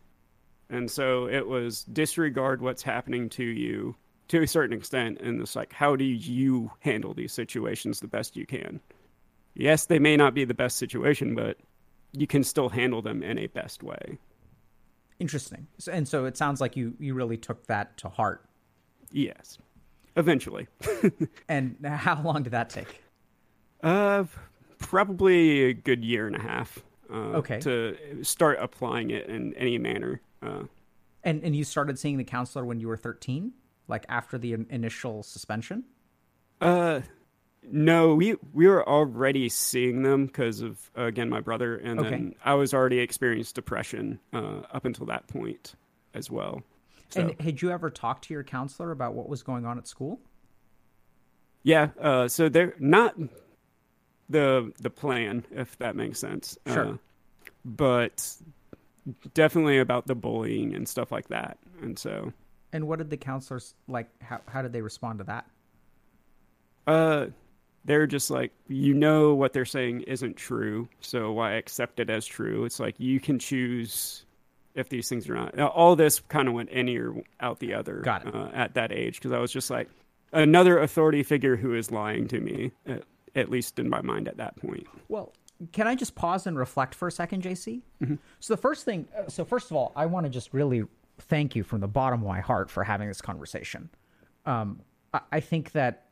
And so it was disregard what's happening to you to a certain extent. And it's like, how do you handle these situations the best you can? Yes, they may not be the best situation, but you can still handle them in a best way. Interesting. So, and so it sounds like you you really took that to heart. Yes, eventually. And how long did that take? Uh, probably a good year and a half. Uh, Okay. To start applying it in any manner. Uh, And and you started seeing the counselor when you were 13, like after the initial suspension? uh, no, we we were already seeing them because of uh, again my brother, and Okay. then I was already experienced depression uh, up until that point as well. So, And had you ever talked to your counselor about what was going on at school? Yeah, uh, so they're not the the plan, if that makes sense. Sure. Uh, but definitely about the bullying and stuff like that. And so, And what did the counselors like? How how did they respond to that? uh, they're just like, you know, what they're saying isn't true, so why accept it as true? It's like you can choose if these things are not. Now, all this kind of went any or out the other. Got it. Uh, at that age, because I was just like another authority figure who is lying to me, at, at least in my mind at that point. Well, can I just pause and reflect for a second, JC? So the first thing, uh, so first of all, I want to just really thank you from the bottom of my heart for having this conversation. Um, I, I think that,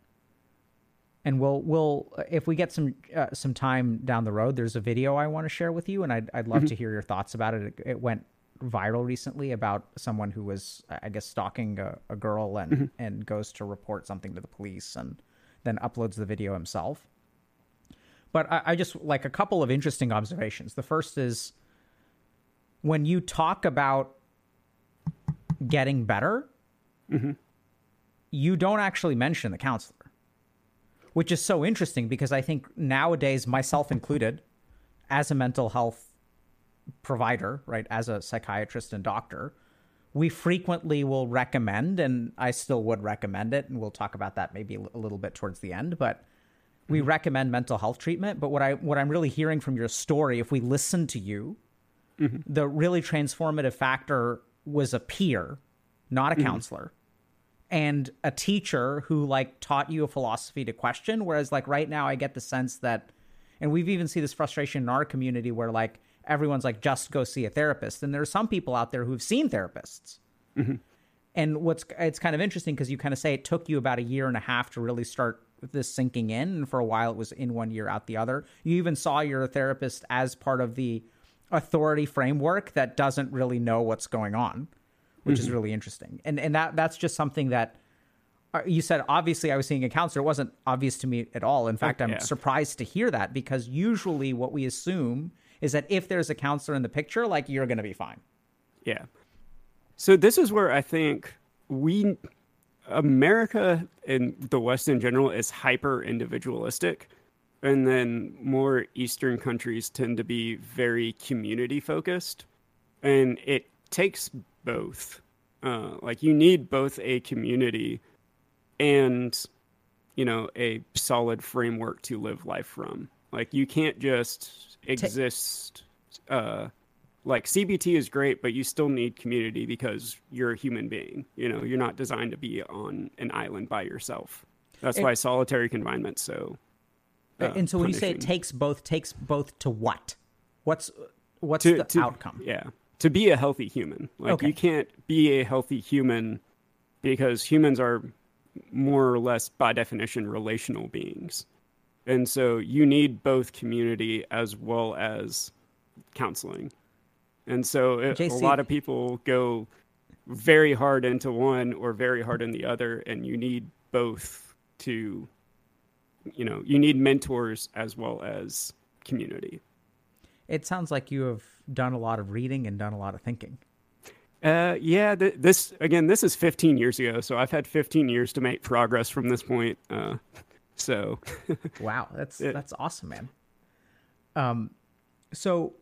and we'll we'll if we get some uh, some time down the road, there's a video I want to share with you, and I'd I'd love to hear your thoughts about it. it. It went viral recently about someone who was, I guess, stalking a, a girl and and goes to report something to the police and then uploads the video himself. But I, I just like a couple of interesting observations. The first is when you talk about getting better, mm-hmm. you don't actually mention the counselor, which is so interesting because I think nowadays, myself included, as a mental health provider, right, as a psychiatrist and doctor, we frequently will recommend, and I still would recommend it, and we'll talk about that maybe a little bit towards the end, but we mm-hmm. recommend mental health treatment. But what I what I'm really hearing from your story, if we listen to you, mm-hmm. the really transformative factor was a peer, not a mm-hmm. counselor, and a teacher who like taught you a philosophy to question. Whereas like right now, I get the sense that, and we've even seen this frustration in our community where like everyone's like just go see a therapist, and there are some people out there who've seen therapists. And what's it's kind of interesting because you kind of say it took you about a year and a half to really start this sinking in, and for a while it was in one year out the other. You even saw your therapist as part of the authority framework that doesn't really know what's going on, which is really interesting. And and that that's just something that uh, you said. Obviously, I was seeing a counselor. It wasn't obvious to me at all. In fact, I'm yeah. surprised to hear that because usually what we assume is that if there's a counselor in the picture, like you're going to be fine. Yeah. So this is where I think we America and the West in general is hyper individualistic. And then more Eastern countries tend to be very community focused. And it takes both. Uh, like you need both a community and, you know, a solid framework to live life from. Like you can't just exist. Uh, like CBT is great, but you still need community because you're a human being. You know, you're not designed to be on an island by yourself. That's And- why solitary confinement. so. uh, and so when you say it takes both, takes both to what? What's what's to, the to- outcome? Yeah, to be a healthy human. Like Okay. you can't be a healthy human because humans are more or less by definition relational beings. And so you need both community as well as counseling. And so it, a lot of people go very hard into one or very hard in the other and you need both to you know, you need mentors as well as community. It sounds like you have done a lot of reading and done a lot of thinking. Uh, yeah, th- this again, this is 15 years ago, so I've had 15 years to make progress from this point. Uh, so Wow, that's Yeah. that's awesome, man. Um, so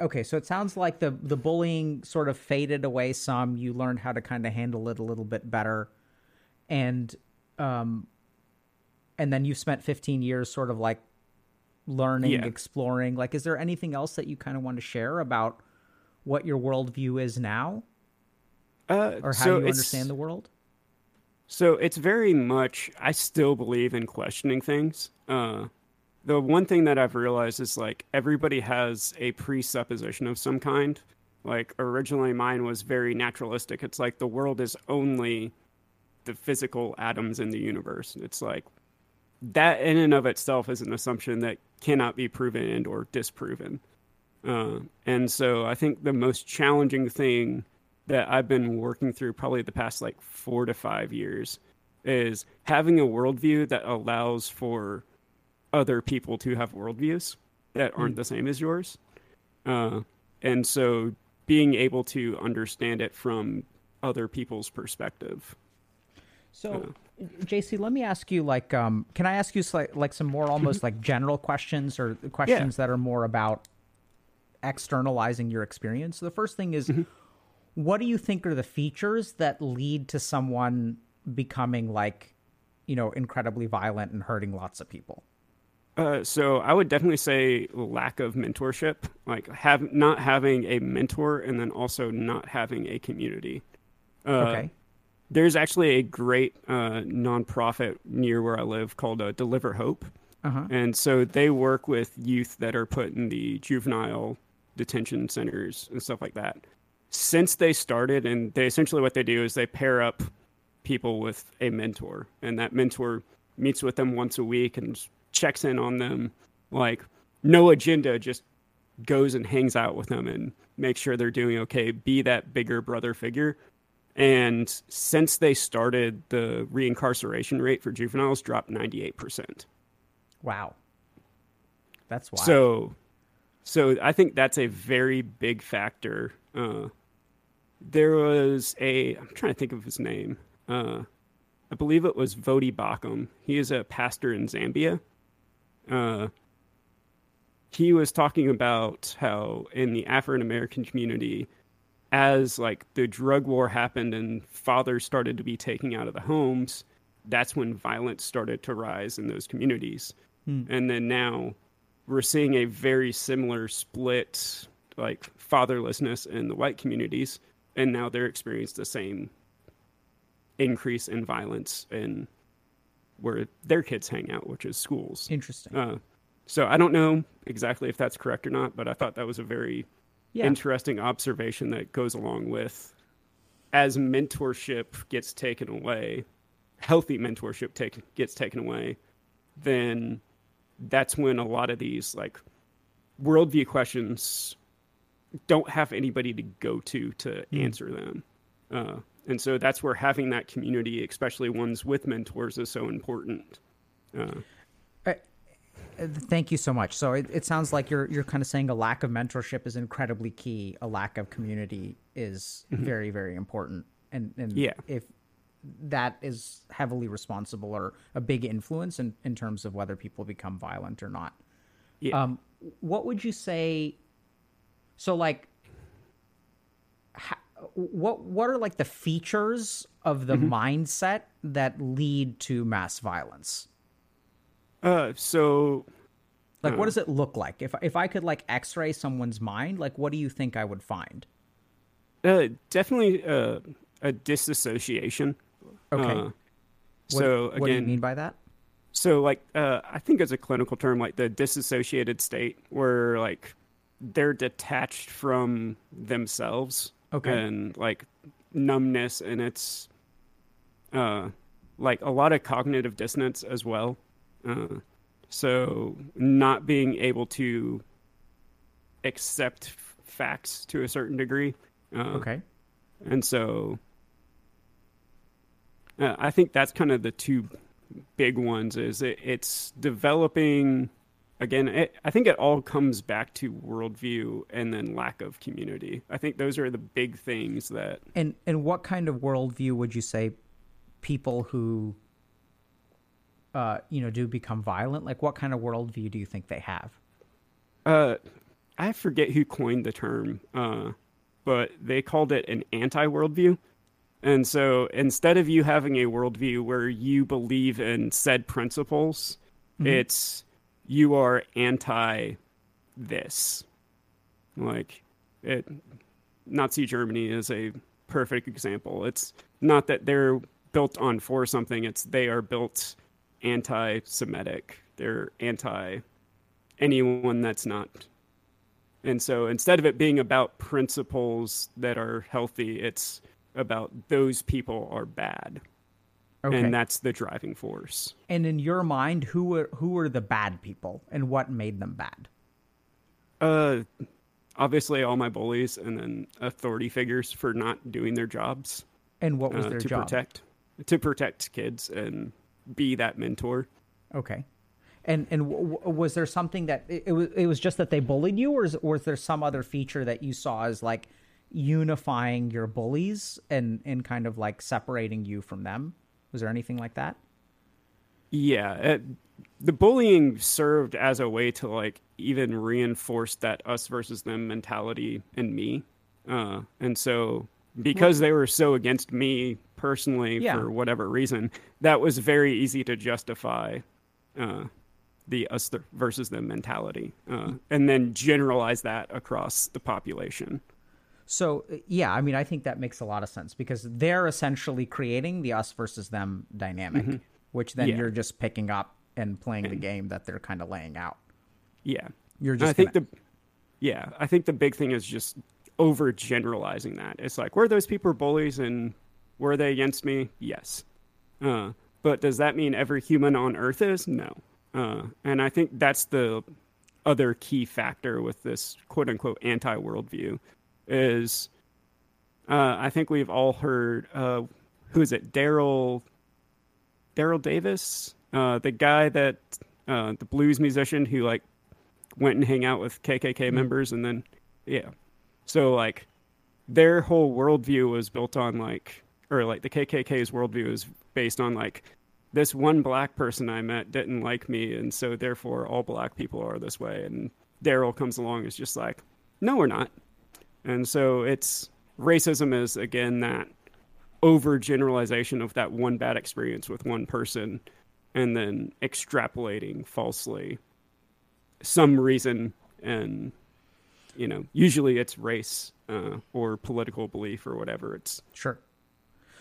okay, so it sounds like the the bullying sort of faded away some. You learned how to kind of handle it a little bit better, and um, and then you spent 15 years sort of like learning, Yeah. exploring. Like, is there anything else that you kind of want to share about what your worldview is now, uh, or how so you understand the world? So it's very much. I still believe in questioning things. Uh, the one thing that I've realized is like everybody has a presupposition of some kind. Like originally, mine was very naturalistic. It's like the world is only the physical atoms in the universe. It's like that in and of itself is an assumption that cannot be proven and or disproven. Uh, and so I think the most challenging thing that I've been working through probably the past like four to five years is having a worldview that allows for other people to have worldviews that aren't the same as yours. Uh, and so being able to understand it from other people's perspective. So JC, let me ask you like, um, can I ask you like, like some more almost like general questions or questions that are more about externalizing your experience? So the first thing is, what do you think are the features that lead to someone becoming like, you know, incredibly violent and hurting lots of people? Uh, so I would definitely say lack of mentorship, like have not having a mentor, and then also not having a community. Uh, Okay. There's actually a great uh, nonprofit near where I live called uh, Deliver Hope, Uh-huh. and so they work with youth that are put in the juvenile detention centers and stuff like that. Since they started, and they essentially what they do is they pair up people with a mentor, and that mentor meets with them once a week and checks in on them, like no agenda, just goes and hangs out with them and makes sure they're doing okay. Be that bigger brother figure. And since they started, the reincarceration rate for juveniles dropped ninety eight percent. Wow. That's wild. So, so I think that's a very big factor. Uh, there was a I'm trying to think of his name. Uh, I believe it was Voddie Baucham. He is a pastor in Zambia. Uh, he was talking about how in the African American community, as like the drug war happened and fathers started to be taken out of the homes, that's when violence started to rise in those communities. And then now we're seeing a very similar split, like fatherlessness in the white communities, and now they're experiencing the same increase in violence in where their kids hang out, which is schools. Interesting. Uh, so I don't know exactly if that's correct or not, but I thought that was a very Yeah. interesting observation that goes along with as mentorship gets taken away, healthy mentorship take, gets taken away, then that's when a lot of these like worldview questions don't have anybody to go to to answer them. Uh, and so that's where having that community, especially ones with mentors, is so important. Uh, Uh, Thank you so much. So it, it sounds like you're you're kind of saying a lack of mentorship is incredibly key. A lack of community is very very important. And and Yeah. if that is heavily responsible or a big influence in, in terms of whether people become violent or not. yeah. Um, what would you say? So, like, what what are like the features of the mindset that lead to mass violence? Uh, so Like, what does it look like? If if I could like X-ray someone's mind, like, what do you think I would find? Uh, definitely uh, a disassociation. Okay. Uh, What, so what do you mean by that? so like uh, I think as a clinical term, like the disassociated state, where like they're detached from themselves. Okay. And like numbness, and it's uh, like a lot of cognitive dissonance as well. Uh, so not being able to accept f- facts to a certain degree. Uh, Okay. and so uh, I think that's kind of the two big ones is it, it's developing again it, I think it all comes back to worldview and then lack of community. I think those are the big things that And and what kind of worldview would you say people who uh you know do become violent like what kind of worldview do you think they have? uh I forget who coined the term uh but they called it an anti worldview. And so instead of you having a worldview where you believe in said principles, it's you are anti this. Like it Nazi Germany is a perfect example. It's not that they're built on for something, it's they are built anti Semitic. They're anti anyone that's not and so instead of it being about principles that are healthy, it's about those people are bad. Okay. And that's the driving force. And in your mind, who were who were the bad people and what made them bad? Uh obviously all my bullies and then authority figures for not doing their jobs And what was uh, their to job? protect to protect kids and be that mentor. Okay. And and w- w- was there something that it, it was it was just that they bullied you, or, is, or was there some other feature that you saw as like unifying your bullies and and kind of like separating you from them? Was there anything like that? Yeah, it, the bullying served as a way to like even reinforce that us versus them mentality in me, uh, and so because they were so against me personally Yeah. for whatever reason, that was very easy to justify uh, the us versus them mentality, uh, and then generalize that across the population. So uh, yeah, I mean, I think that makes a lot of sense because they're essentially creating the us versus them dynamic, which then Mm-hmm. Yeah. you're just picking up and playing the game that they're kind of laying out. Yeah, You're And I just think gonna- the yeah, I think the big thing is just over generalizing that. It's like were those people bullies and were they against me? Yes. Uh, but does that mean every human on Earth is? No. Uh, and I think that's the other key factor with this quote unquote anti worldview is uh, I think we've all heard uh, who is it? Daryl Daryl Davis, uh, the guy that uh, the blues musician who like went and hang out with KKK members, and then yeah, so like their whole worldview was built on like, or like the KKK's worldview is based on like this one black person I met didn't like me, and so therefore all black people are this way. And Daryl comes along is just like, no, we're not. And so it's racism is again that overgeneralization of that one bad experience with one person and then extrapolating falsely some reason and you know usually it's race uh, or political belief or whatever. It's sure.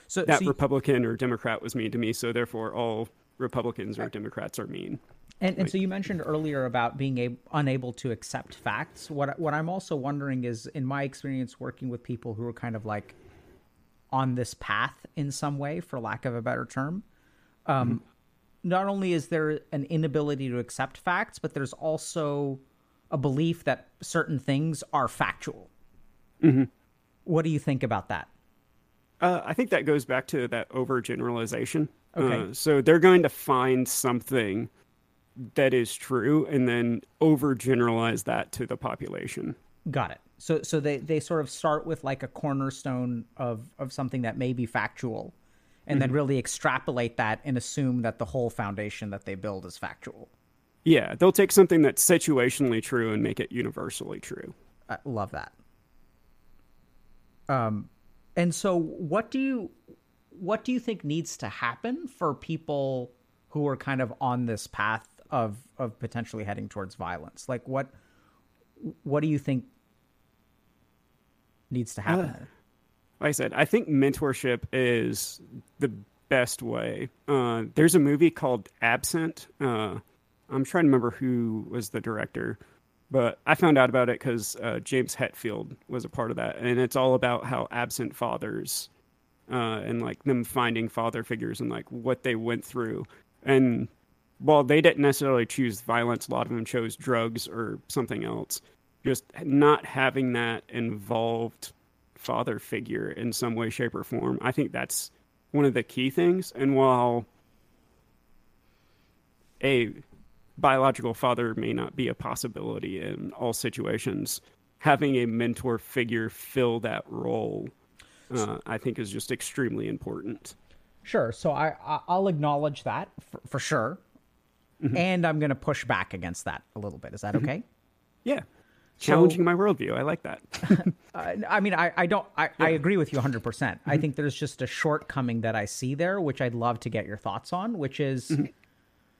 So, that so you- republican or democrat was mean to me so therefore all republicans or democrats are mean And, and so you mentioned earlier about being a, unable to accept facts. What what I'm also wondering is, in my experience working with people who are kind of like on this path in some way, for lack of a better term, um, not only is there an inability to accept facts, but there's also a belief that certain things are factual. What do you think about that? Uh, I think that goes back to that overgeneralization. Okay. Uh, so they're going to find something that is true and then overgeneralize that to the population. Got it. So so they they sort of start with like a cornerstone of of something that may be factual and then really extrapolate that and assume that the whole foundation that they build is factual. Yeah, they'll take something that's situationally true and make it universally true. I love that. Um and so what do you what do you think needs to happen for people who are kind of on this path of of potentially heading towards violence? Like what what do you think needs to happen there? Like I said, I think mentorship is the best way. Uh, there's a movie called Absent. Uh, I'm trying to remember who was the director, but I found out about it because uh, James Hetfield was a part of that, and it's all about how absent fathers uh, and like them finding father figures and like what they went through. And while they didn't necessarily choose violence, a lot of them chose drugs or something else. Just not having that involved father figure in some way, shape, or form. I think that's one of the key things. And while a biological father may not be a possibility in all situations, having a mentor figure fill that role, uh, I think, is just extremely important. Sure. So I- I'll acknowledge that for, for sure, Mm-hmm. and I'm going to push back against that a little bit. Is that mm-hmm. okay? Yeah. Challenging my worldview. I like that. Uh, I mean, I, I don't. I, I agree with you 100. percent I mm-hmm. think there's just a shortcoming that I see there, which I'd love to get your thoughts on. Which is,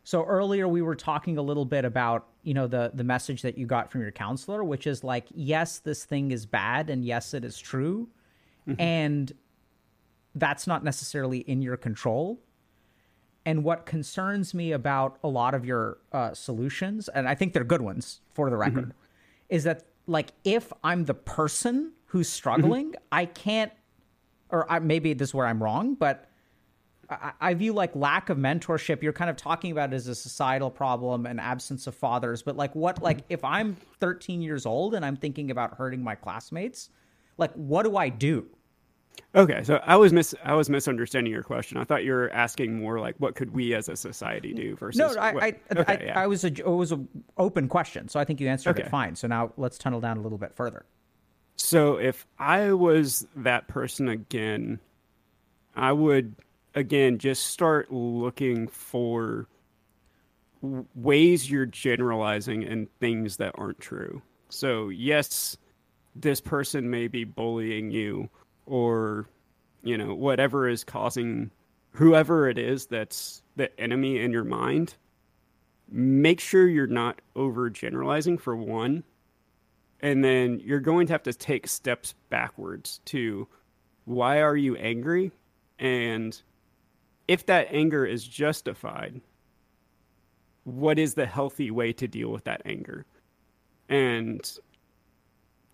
so earlier we were talking a little bit about you know the the message that you got from your counselor, which is like, yes, this thing is bad, and yes, it is true, and that's not necessarily in your control. And what concerns me about a lot of your uh, solutions, and I think they're good ones for the record, is that like if I'm the person who's struggling, I can't, or I, maybe this is where I'm wrong, but I, I view like lack of mentorship. You're kind of talking about it as a societal problem and absence of fathers, but like what, like if I'm 13 years old and I'm thinking about hurting my classmates, like what do I do? Okay, so I was mis I was misunderstanding your question. I thought you were asking more like what could we as a society do versus No, I, I, okay, I, yeah. I was a, it was a open question, so I think you answered it fine. So now let's tunnel down a little bit further. So if I was that person again, I would again, just start looking for ways you're generalizing and things that aren't true. So, yes, this person may be bullying you or, you know, whatever is causing whoever it is that's the enemy in your mind. Make sure you're not overgeneralizing for one. And then you're going to have to take steps backwards to why are you angry? And if that anger is justified, what is the healthy way to deal with that anger? And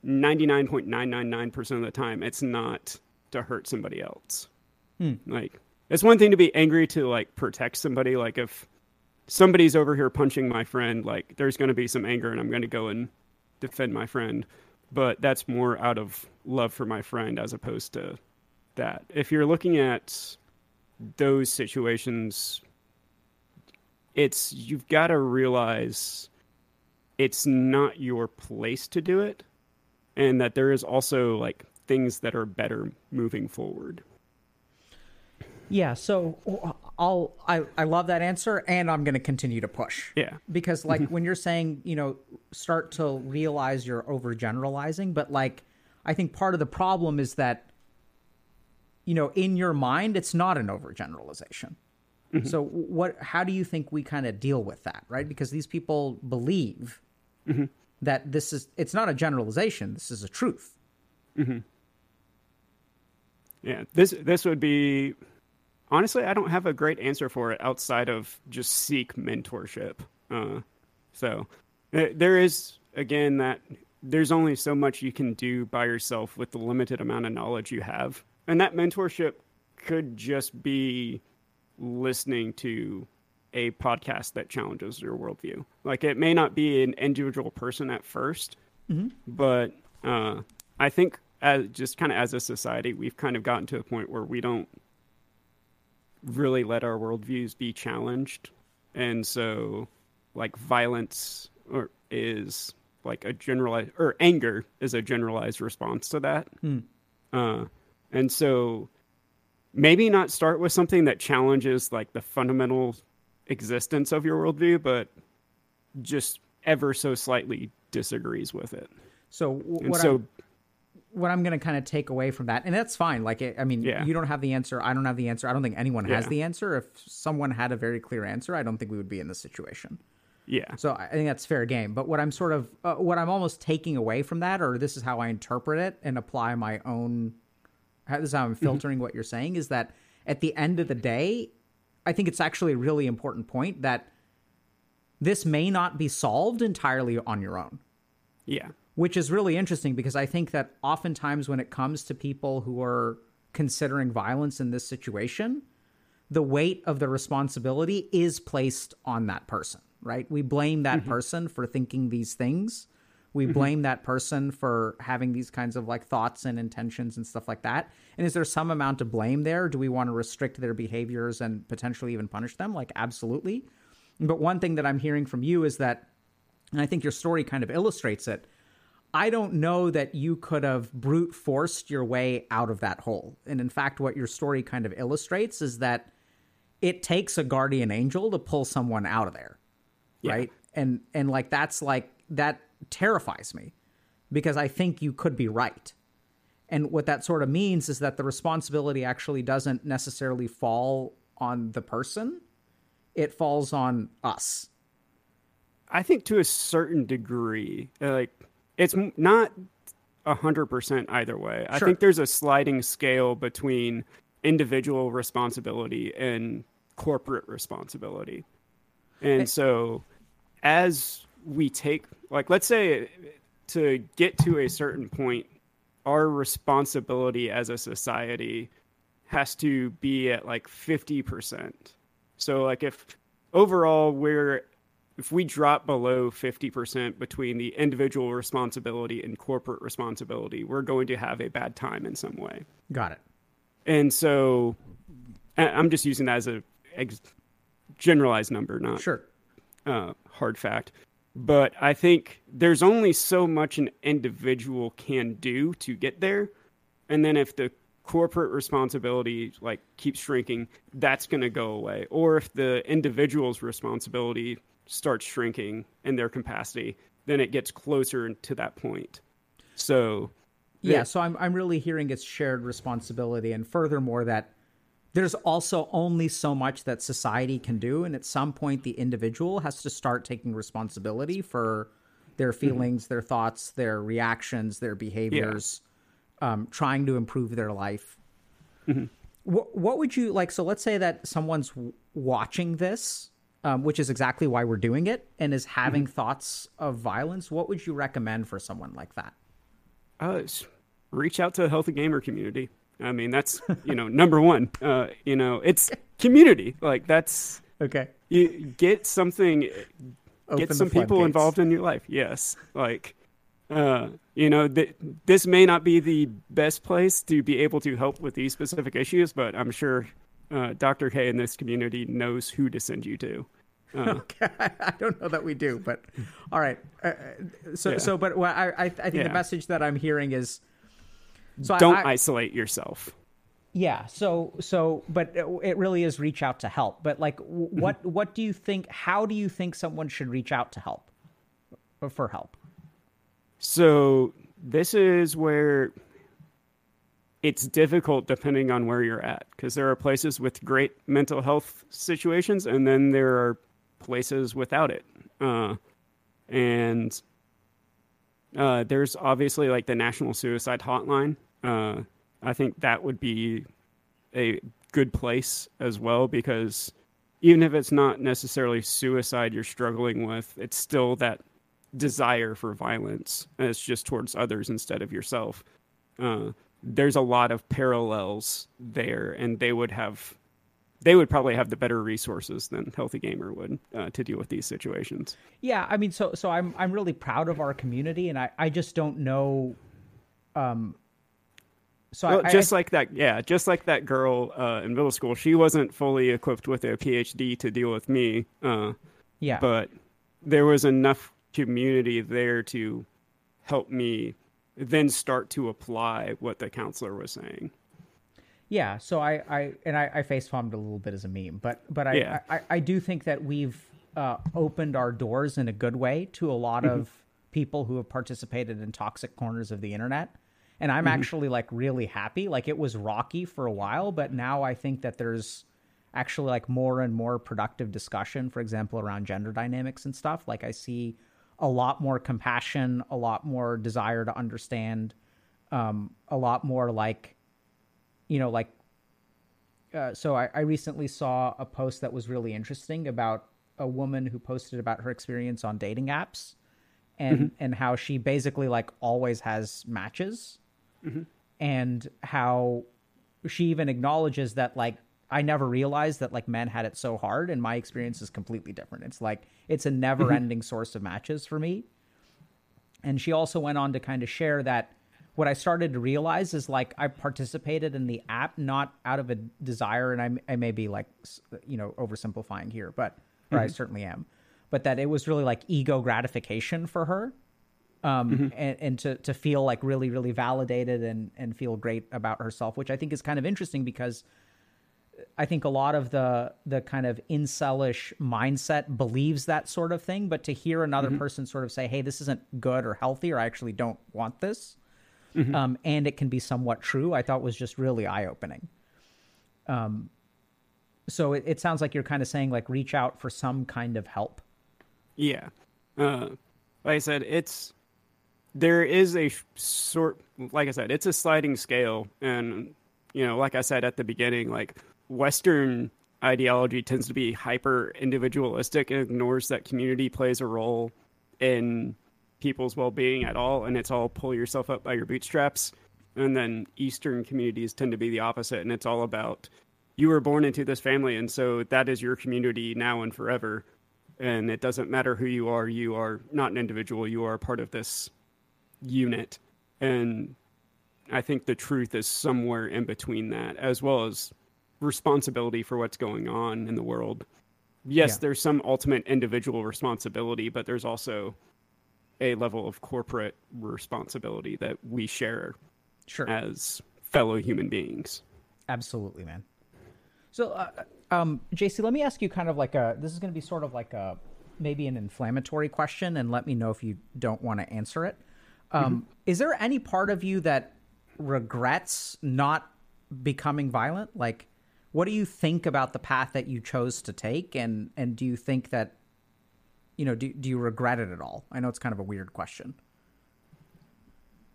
99.999% of the time, it's not to hurt somebody else. Hmm. Like, it's one thing to be angry to like protect somebody. Like, if somebody's over here punching my friend, like, there's going to be some anger and I'm going to go and defend my friend. But that's more out of love for my friend as opposed to that. If you're looking at those situations, it's you've got to realize it's not your place to do it and that there is also like things that are better moving forward. Yeah, so I'll I, I love that answer and I'm going to continue to push. Yeah. Because like mm-hmm. when you're saying, you know, start to realize you're overgeneralizing, but like I think part of the problem is that you know, in your mind it's not an overgeneralization. Mm-hmm. So what how do you think we kind of deal with that, right? Because these people believe mm-hmm. That this is it's not a generalization, this is a truth. Yeah, this this would be honestly, I don't have a great answer for it outside of just seek mentorship. Uh, so there is again that there's only so much you can do by yourself with the limited amount of knowledge you have, and that mentorship could just be listening to a podcast that challenges your worldview. Like it may not be an individual person at 1st but uh, I think as just kind of as a society, we've kind of gotten to a point where we don't really let our worldviews be challenged, and so like violence or is like a generalized or anger is a generalized response to that. Uh, and so maybe not start with something that challenges like the fundamental existence of your worldview, but just ever so slightly disagrees with it. So w- what so I'm, what I'm going to kind of take away from that, and that's fine. Like, it, I mean, Yeah. you don't have the answer. I don't have the answer. I don't think anyone has Yeah. the answer. If someone had a very clear answer, I don't think we would be in this situation. yeah. So I think that's fair game. But what I'm sort of, uh, what I'm almost taking away from that, or this is how I interpret it and apply my own, how, this is how I'm filtering what you're saying, is that at the end of the day, I think it's actually a really important point that this may not be solved entirely on your own Yeah. which is really interesting because I think that oftentimes when it comes to people who are considering violence in this situation, the weight of the responsibility is placed on that person, right? We blame that mm-hmm. person for thinking these things. We mm-hmm. blame that person for having these kinds of like thoughts and intentions and stuff like that. And is there some amount of blame there? Do we want to restrict their behaviors and potentially even punish them? Like, absolutely. But one thing that I'm hearing from you is that, and I think your story kind of illustrates it, I don't know that you could have brute forced your way out of that hole. And in fact, what your story kind of illustrates is that it takes a guardian angel to pull someone out of there. Right? And and like that's like that terrifies me because I think you could be right. And what that sort of means is that the responsibility actually doesn't necessarily fall on the person. It falls on us. I think to a certain degree, like it's not a hundred percent either way. I think there's a sliding scale between individual responsibility and corporate responsibility. And so as we take like let's say to get to a certain point our responsibility as a society has to be at like 50%. So like if overall we're if we drop below 50% between the individual responsibility and corporate responsibility, we're going to have a bad time in some way. Got it. And so I'm just using that as a ex- generalized number, not Sure. uh, hard fact. But I think there's only so much an individual can do to get there. And then if the corporate responsibility like keeps shrinking, that's going to go away. Or if the individual's responsibility starts shrinking in their capacity, then it gets closer to that point. So, yeah, so I'm I'm really hearing it's shared responsibility, and furthermore that there's also only so much that society can do, and at some point the individual has to start taking responsibility for their feelings, their thoughts, their reactions, their behaviors, um, trying to improve their life. What, what would you like? So let's say that someone's w- watching this, um, which is exactly why we're doing it, and is having thoughts of violence. What would you recommend for someone like that? uh, reach out to a healthy gamer community. I mean, that's you know number one. Uh, you know, it's community. Like that's Okay. you get something Open get some people floodgates. involved in your life yes like uh you know th- this may not be the best place to be able to help with these specific issues but i'm sure uh, dr k in this community knows who to send you to Okay, I don't know that we do, but all right. Uh, so, Yeah. so, but what I, I, I think the message that I'm hearing is, so don't I, I, isolate yourself yeah. So, so, but it, really is reach out to help. But like, Mm-hmm. what, what do you think? How do you think someone should reach out to help, or for help? So this is where it's difficult depending on where you're at because there are places with great mental health situations and then there are places without it. Uh, and uh, there's obviously like the National Suicide Hotline. Uh, I think that would be a good place as well because even if it's not necessarily suicide you're struggling with, it's still that desire for violence and it's just towards others instead of yourself uh, there's a lot of parallels there and they would have they would probably have the better resources than healthy gamer would uh, to deal with these situations Yeah, I mean, so, so I'm, I'm really proud of our community, and I, I just don't know. Um. So well, I, just I, like that yeah just like that girl uh, in middle school she wasn't fully equipped with a phd to deal with me uh, yeah, but there was enough community there to help me then start to apply what the counselor was saying Yeah, so I, I and I, I face palmed a little bit as a meme, but but I, Yeah. I, I do think that we've uh, opened our doors in a good way to a lot of people who have participated in toxic corners of the internet. And I'm actually like really happy. Like it was rocky for a while, but now I think that there's actually like more and more productive discussion, for example, around gender dynamics and stuff. Like I see a lot more compassion, a lot more desire to understand, um, a lot more like you know, like, uh, so I, I recently saw a post that was really interesting about a woman who posted about her experience on dating apps and and how she basically like always has matches Mm-hmm. and how she even acknowledges that like I never realized that like men had it so hard and my experience is completely different. It's like it's a never mm-hmm. ending source of matches for me. And she also went on to kind of share that what I started to realize is like I participated in the app not out of a desire, and I, I may be like, you know, oversimplifying here, but or I mm-hmm. certainly am, but that it was really like ego gratification for her, um, and, and to to feel like really really validated and and feel great about herself, which I think is kind of interesting because I think a lot of the the kind of incelish mindset believes that sort of thing, but to hear another person sort of say, "Hey, this isn't good or healthy, or I actually don't want this," um, and it can be somewhat true, I thought was just really eye opening. Um, so it, it sounds like you're kind of saying like reach out for some kind of help. Yeah. Uh, like I said, it's there is a sort like I said, it's a sliding scale. And you know, like I said at the beginning, like western ideology tends to be hyper individualistic and ignores that community plays a role in people's well-being at all. And it's all pull yourself up by your bootstraps. And then eastern communities tend to be the opposite. And it's all about you were born into this family. And so that is your community now and forever. And it doesn't matter who you are you are not an individual. You are part of this unit and i think the truth is somewhere in between that as well as responsibility for what's going on in the world yes Yeah. there's some ultimate individual responsibility but there's also a level of corporate responsibility that we share Sure. as fellow human beings. Absolutely, man. So, uh, um, JC, let me ask you kind of like a. This is going to be sort of like a maybe an inflammatory question, and let me know if you don't want to answer it. Um, Is there any part of you that regrets not becoming violent? Like, what do you think about the path that you chose to take, and and do you think that, you know, do do you regret it at all? I know it's kind of a weird question.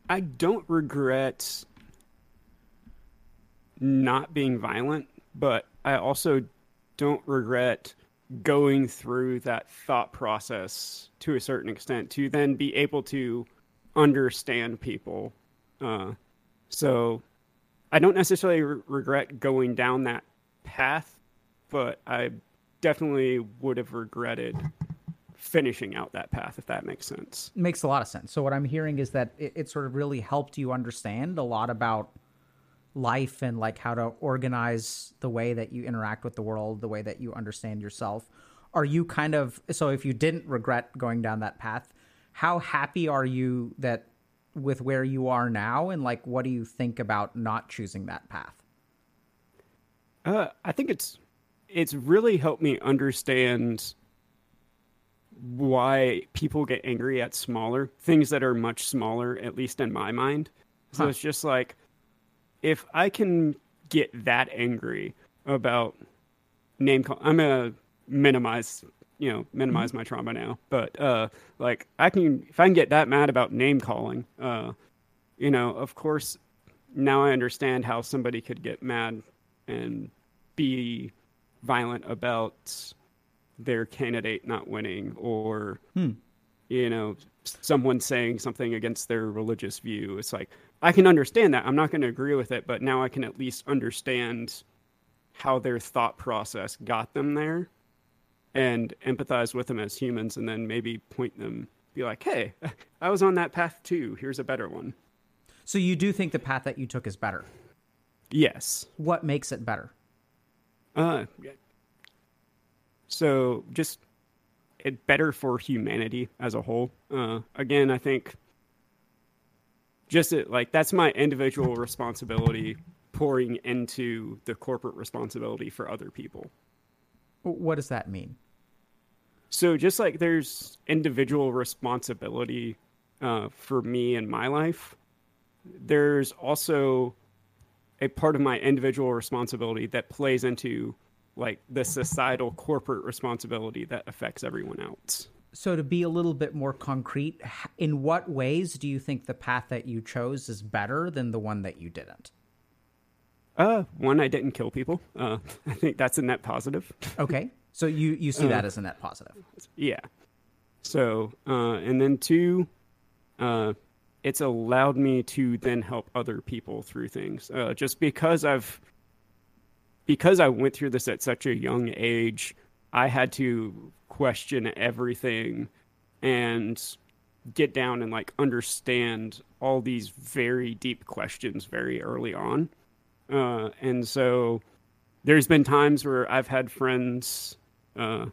I don't regret not being violent, but I also don't regret going through that thought process to a certain extent to then be able to understand people. Uh, so I don't necessarily re- regret going down that path, but I definitely would have regretted finishing out that path, if that makes sense. makes a lot of sense. So what I'm hearing is that it, it sort of really helped you understand a lot about life and like how to organize the way that you interact with the world, the way that you understand yourself. Are you kind of so if you didn't regret going down that path, how happy are you that with where you are now and like what do you think about not choosing that path? Uh, I think it's it's really helped me understand why people get angry at smaller things that are much smaller, at least in my mind. So Huh. it's just like if I can get that angry about name call, I'm gonna minimize, you know, minimize my trauma now. But uh, like I can, if I can get that mad about name calling, uh, you know, of course, now I understand how somebody could get mad and be violent about their candidate not winning or you know someone saying something against their religious view. It's like i can understand that. I'm not going to agree with it but now i can at least understand how their thought process got them there and empathize with them as humans and then maybe point them be like hey i was on that path too here's a better one So you do think the path that you took is better. yes What makes it better? Uh, so just it better for humanity as a whole. Uh, again, I think just it, like that's my individual responsibility pouring into the corporate responsibility for other people. What does that mean? So just like there's individual responsibility uh, for me in my life, there's also a part of my individual responsibility that plays into like the societal corporate responsibility that affects everyone else. So, to be a little bit more concrete, in what ways do you think the path that you chose is better than the one that you didn't? Uh, one, I didn't kill people. Uh, I think that's a net positive. Okay. So, you, you see that as a net positive. Yeah. So, uh, and then two, uh, it's allowed me to then help other people through things. Uh, just because I've, because I went through this at such a young age, I had to question everything and get down and like understand all these very deep questions very early on. Uh, and so there's been times where I've had friends, uh,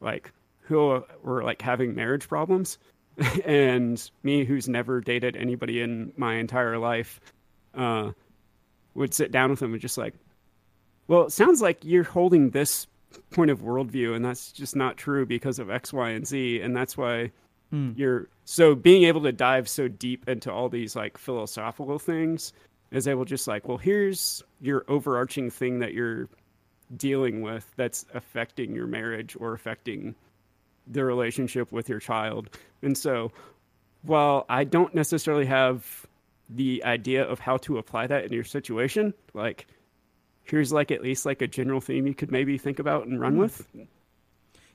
like who were like having marriage problems. And me who's never dated anybody in my entire life uh would sit down with them and just like well it sounds like you're holding this point of worldview and that's just not true because of x y and z and that's why you're so being able to dive so deep into all these like philosophical things is able just like well here's your overarching thing that you're dealing with that's affecting your marriage or affecting the relationship with your child. And so, while I don't necessarily have the idea of how to apply that in your situation, like here's like at least like a general theme you could maybe think about and run with.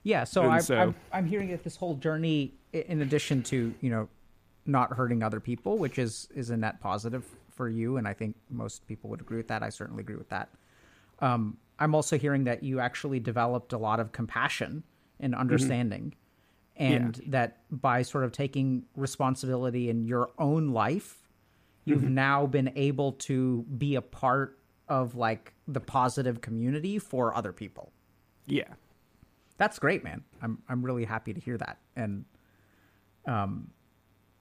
Yeah. So, I'm, so- I'm, I'm hearing that this whole journey, in addition to, you know, not hurting other people, which is, is a net positive for you. And I think most people would agree with that. I certainly agree with that. Um, I'm also hearing that you actually developed a lot of compassion and understanding, and that by sort of taking responsibility in your own life, you've now been able to be a part of like the positive community for other people. Yeah. That's great, man. I'm I'm really happy to hear that. And um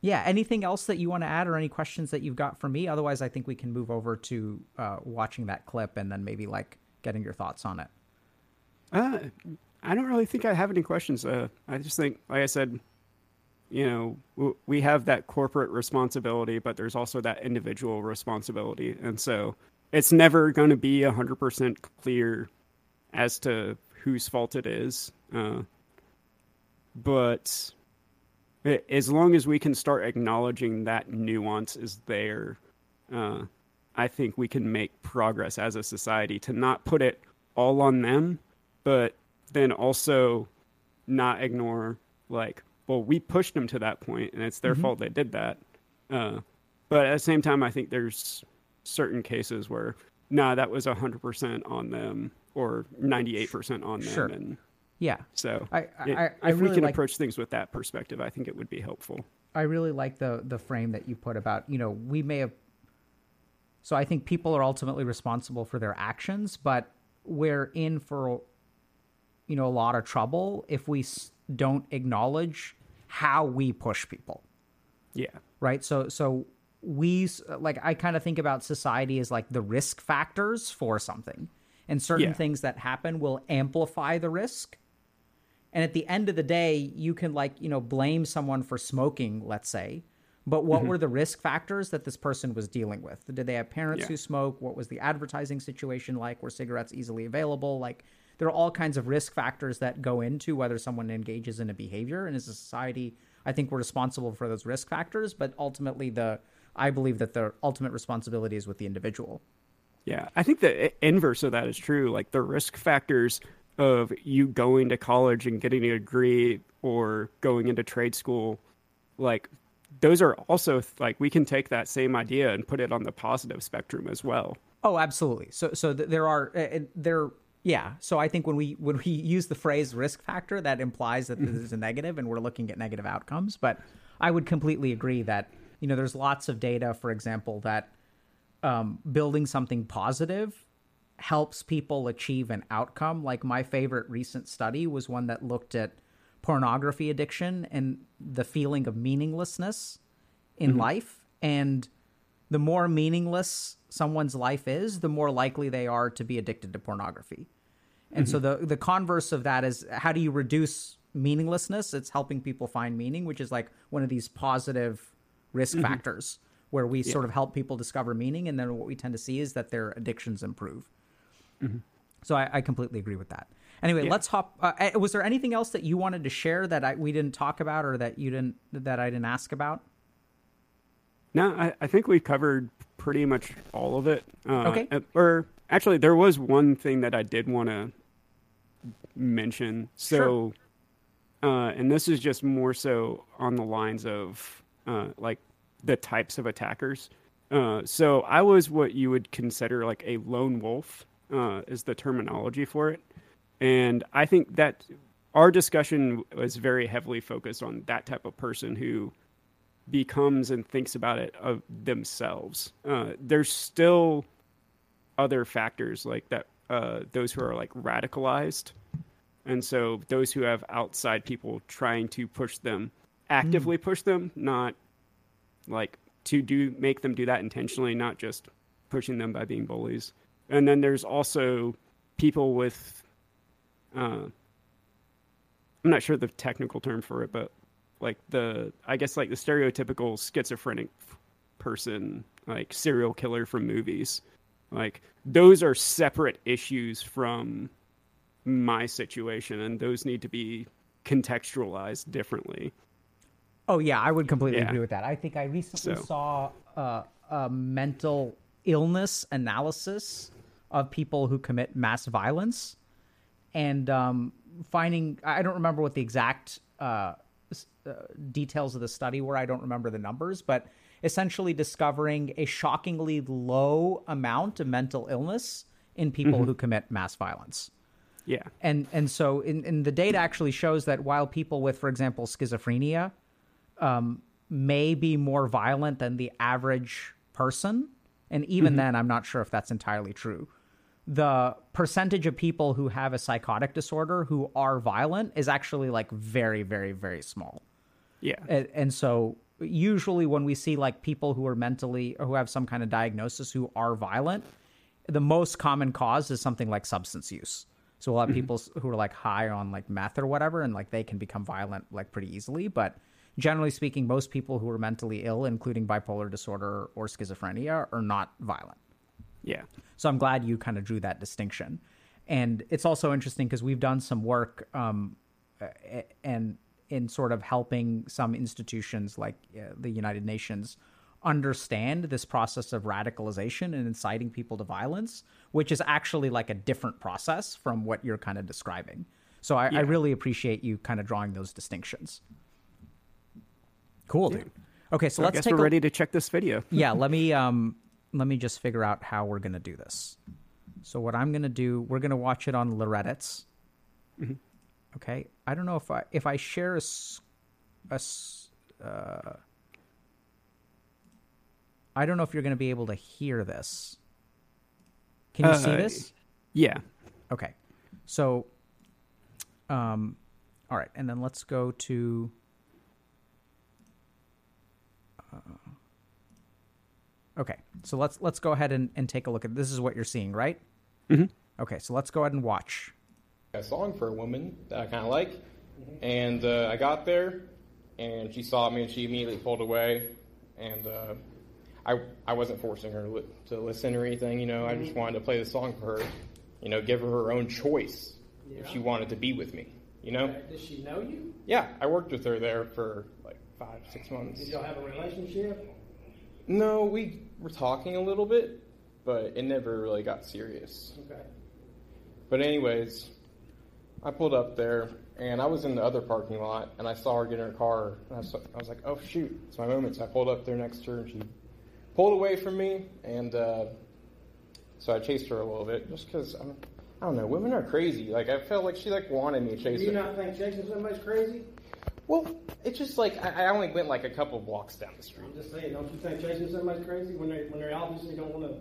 yeah, anything else that you want to add or any questions that you've got for me? Otherwise, I think we can move over to uh, watching that clip and then maybe like getting your thoughts on it. Uh, I don't really think I have any questions. Uh, I just think, like I said, you know, w- we have that corporate responsibility, but there's also that individual responsibility, and so it's never going to be hundred percent clear as to whose fault it is. Uh, but as long as we can start acknowledging that nuance is there, uh, I think we can make progress as a society to not put it all on them, but then also not ignore like, well, we pushed them to that point, and it's their fault they did that. Uh, but at the same time, I think there's certain cases where, nah, that was hundred percent on them or ninety eight percent on them, Sure. and Yeah, so I- i- I- I if we can like- approach things with that perspective, I think it would be helpful. I really like the the frame that you put about you know we may have. So I think people are ultimately responsible for their actions, but we're in for you know a lot of trouble if we don't acknowledge how we push people. Yeah, right so so we like i kind of think about society as like the risk factors for something and certain Yeah. things that happen will amplify the risk and at the end of the day you can like you know blame someone for smoking let's say. But what Mm-hmm. were the risk factors that this person was dealing with? Did they have parents Yeah. who smoke? What was the advertising situation like? Were cigarettes easily available? Like there are all kinds of risk factors that go into whether someone engages in a behavior. And as a society i think we're responsible for those risk factors. But ultimately the i believe that the ultimate responsibility is with the individual. Yeah, I think the inverse of that is true. Like the risk factors of you going to college and getting a degree or going into trade school, like those are also like we can take that same idea and put it on the positive spectrum as well. Oh, absolutely. So, so th- there are uh, uh, there. Yeah. So I think when we when we use the phrase risk factor, that implies that this is a negative, and we're looking at negative outcomes. But I would completely agree that you know there's lots of data, for example, that um, building something positive helps people achieve an outcome. Like my favorite recent study was one that looked at pornography addiction and the feeling of meaninglessness in mm-hmm. life. And the more meaningless someone's life is, the more likely they are to be addicted to pornography. And so mm-hmm. the the converse of that is how do you reduce meaninglessness? It's helping people find meaning, which is like one of these positive risk mm-hmm. factors where we sort of help people discover meaning, and then what we tend to see is that their addictions improve. So I, I completely agree with that. Anyway, Yeah. let's hop. Uh, uh, was there anything else that you wanted to share that I, we didn't talk about, or that you didn't that I didn't ask about? No, I, I think we covered pretty much all of it. Uh, Okay. uh, Or actually, there was one thing that I did want to mention. So, uh, and this is just more so on the lines of uh, like the types of attackers. Uh, so I was what you would consider like a lone wolf, uh, is the terminology for it. And I think that our discussion was very heavily focused on that type of person who becomes and thinks about it of themselves. Uh, there's still other factors like that. Uh, those who are like radicalized, and so those who have outside people trying to push them, actively push them, not like to do make them do that intentionally, not just pushing them by being bullies. And then there's also people with, uh, I'm not sure the technical term for it, but like the I guess like the stereotypical schizophrenic person, like serial killer from movies. Like those are separate issues from my situation and those need to be contextualized differently. Oh yeah, I would completely Yeah. agree with that. I think I recently So- saw uh, a mental illness analysis of people who commit mass violence, and um, finding I don't remember what the exact uh, uh, details of the study were. I don't remember the numbers, but essentially discovering a shockingly low amount of mental illness in people who commit mass violence. Yeah. and and so in, in the data actually shows that while people with for example schizophrenia um, may be more violent than the average person and even then i'm not sure if that's entirely true the percentage of people who have a psychotic disorder who are violent is actually like very very very small Yeah. and, and so usually when we see like people who are mentally or who have some kind of diagnosis who are violent, the most common cause is something like substance use. So a lot of mm-hmm. people s- who are like high on like meth or whatever, and like they can become violent like pretty easily. But generally speaking, most people who are mentally ill, including bipolar disorder or schizophrenia, are not violent. Yeah. So I'm glad you kind of drew that distinction. And it's also interesting because we've done some work um, and in sort of helping some institutions like uh, the United Nations understand this process of radicalization and inciting people to violence, which is actually like a different process from what you're kind of describing. So I, I really appreciate you kind of drawing those distinctions. Cool, dude. Okay, so I let's guess take we're a, ready to check this video. yeah let me um let me just figure out how we're gonna do this so what i'm gonna do we're gonna watch it on lorettit's okay i don't know if i if i share a, s- a uh, i don't know if you're gonna be able to hear this can you see Uh, this Yeah. Okay. So, um, all right, and then let's go to. Uh, okay, so let's let's go ahead and, and take a look at this. Is what you're seeing, right? Mm-hmm. Okay, so let's go ahead and watch. a song for a woman that I kind of like. And uh, I got there, and she saw me, and she immediately pulled away. And uh, I I wasn't forcing her to li- to listen or anything, you know. I just wanted to play the song for her, you know, give her her own choice if she wanted to be with me, you know. Does she know you? Yeah, I worked with her there for like five six months. Did y'all have a relationship? No, we were talking a little bit, but it never really got serious. Okay. But anyways, I pulled up there and I was in the other parking lot and I saw her get in her car and I was, I was like, oh shoot, it's my moment. So I pulled up there next to her and she pulled away from me and uh, so I chased her a little bit just because. I don't know. Women are crazy. Like I felt like she like wanted me to chase Do you her. not think chasing somebody's crazy? Well, it's just like I, I only went like a couple blocks down the street. I'm just saying, don't you think chasing somebody's crazy when they when they obviously don't want to?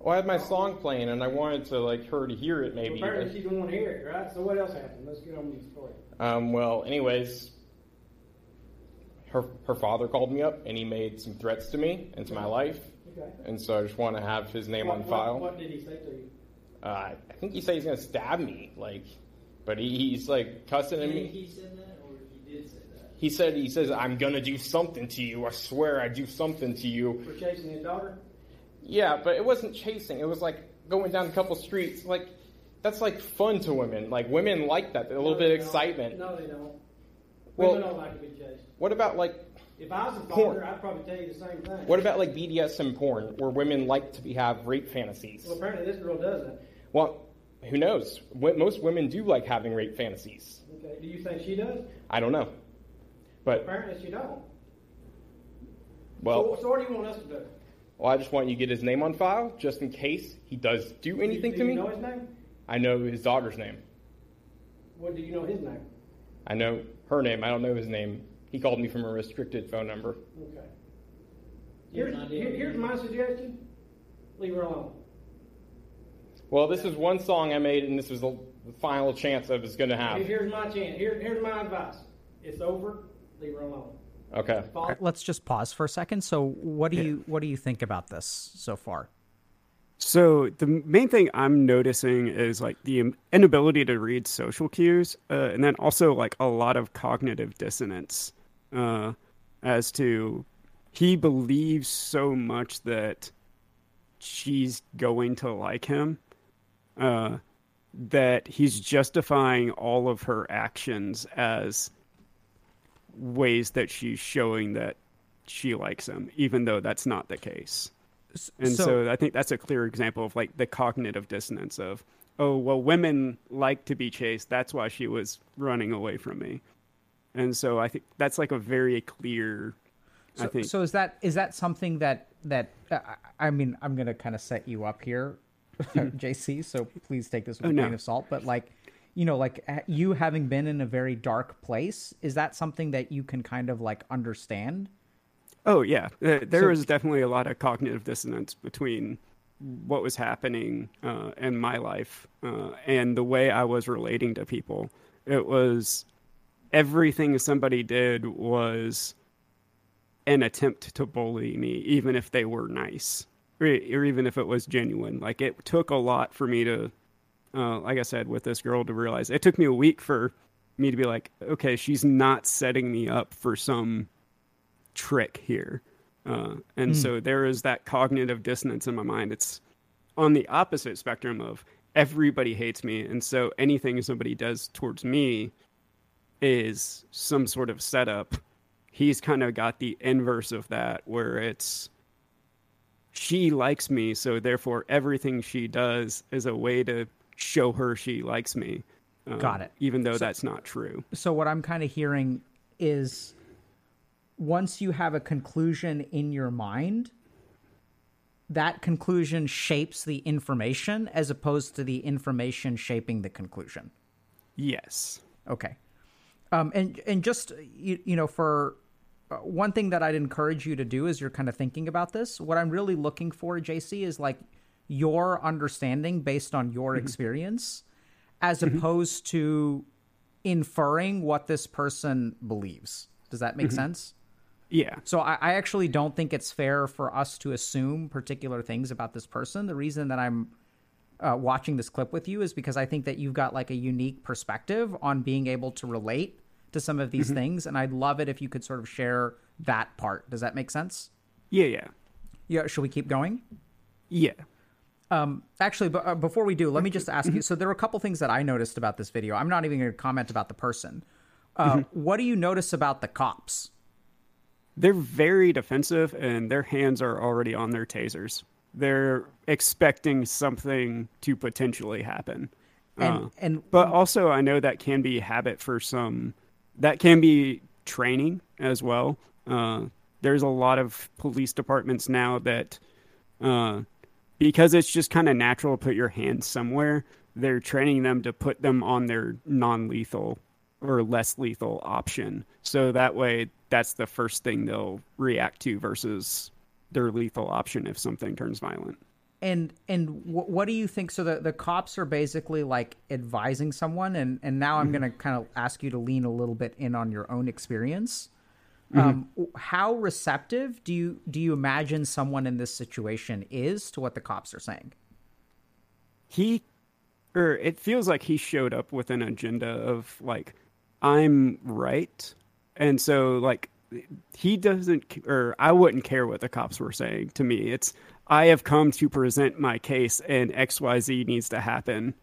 Well, I had my song playing and I wanted to like her to hear it maybe. Apparently, she don't want to hear it, right? So what else happened? Let's get on with the story. Um, well, anyways, her her father called me up and he made some threats to me and to my life, Okay. and so I just want to have his name What, on what, file. what did he say to you? Uh, I think he said he's gonna stab me, like, but he, he's like cussing at me. He said that, or he did say that He said he says I'm gonna do something to you. I swear I do something to you. for chasing his daughter. Yeah, but it wasn't chasing. It was like going down a couple streets. Like that's like fun to women. Like women like that. A little No, bit of don't. excitement. No, they don't. Well- Women don't like to be chased. What about like If I was a Porn. father, I'd probably tell you the same thing. what about like BDSM porn, where women like to be, have rape fantasies? Well, apparently this girl doesn't. Well, who knows? Most women do like having rape fantasies. Okay. Do you think she does? I don't know, but Apparently she don't. well, so, so what do you want us to do? well, I just want you to get his name on file, just in case he does do anything to me. do to you me. know his name? I know his daughter's name. What do you know his name? I know her name. I don't know his name. He called me from a restricted phone number. Okay. Here's, here, here's my suggestion. Leave her alone. Well, this is one song I made, and this was the final chance I was going to Here- have. Here's my chance. Here, here's my advice. It's over. Leave her alone. Okay. Follow- All right, let's just pause for a second. So, what do you what do you think about this so far? So the main thing I'm noticing is like the inability to read social cues, uh, and then also like a lot of cognitive dissonance, uh, as to he believes so much that she's going to like him, uh, that he's justifying all of her actions as ways that she's showing that she likes him, even though that's not the case. And so- so, I think that's a clear example of like the cognitive dissonance of, oh, well, women like to be chased. That's why she was running away from me. And so I think that's like a very clear, I So, think. so is that is that something that that uh, I mean I'm gonna kind of set you up here, JC. So please take this with Oh, a no. grain of salt. But like, you know, like you having been in a very dark place, is that something that you can kind of like understand? Oh yeah, there So- was definitely a lot of cognitive dissonance between what was happening uh, in my life uh, and the way I was relating to people. It was everything somebody did was an attempt to bully me, even if they were nice or, or even if it was genuine. Like it took a lot for me to, uh, like I said, with this girl to realize it took me a week for me to be like, okay, she's not setting me up for some trick here. Uh, and so there is that cognitive dissonance in my mind. It's on the opposite spectrum of everybody hates me. And so anything somebody does towards me is some sort of setup. He's kind of got the inverse of that, where it's she likes me, so therefore everything she does is a way to show her she likes me. Um, Got it. Even though that's not true. so what I'm kind of hearing is once you have a conclusion in your mind, that conclusion shapes the information as opposed to the information shaping the conclusion. Yes. Okay. Um, and and just you, you know for uh, one thing that I'd encourage you to do as you're kind of thinking about this, what I'm really looking for, JC, is like your understanding based on your mm-hmm. experience, as mm-hmm. opposed to inferring what this person believes. Does that make mm-hmm. sense? Yeah. So I, I actually don't think it's fair for us to assume particular things about this person. The reason that I'm uh, watching this clip with you is because I think that you've got like a unique perspective on being able to relate to some of these things, and I'd love it if you could sort of share that part. Does that make sense? Yeah. Yeah. Yeah. Should we keep going? Yeah. Actually, but, uh, before we do, let me just ask you. So there were a couple things that I noticed about this video. I'm not even going to comment about the person. Uh, What do you notice about the cops? They're very defensive and their hands are already on their tasers. They're expecting something to potentially happen. And Uh, and but also, I know that can be habit for some. That can be training as well. Uh, there's a lot of police departments now that, uh, because it's just kind of natural to put your hands somewhere, they're training them to put them on their non lethal or less lethal option. So that way, that's the first thing they'll react to versus their lethal option if something turns violent. and and wh- what do you think so the, the cops are basically like advising someone and and now i'm mm-hmm. going to kind of ask you to lean a little bit in on your own experience Mm-hmm. um, how receptive do you do you imagine someone in this situation is to what the cops are saying? He or it feels like he showed up with an agenda of like i'm right. And so like he doesn't or er, i wouldn't care what the cops were saying to me. It's i have come to present my case and xyz needs to happen.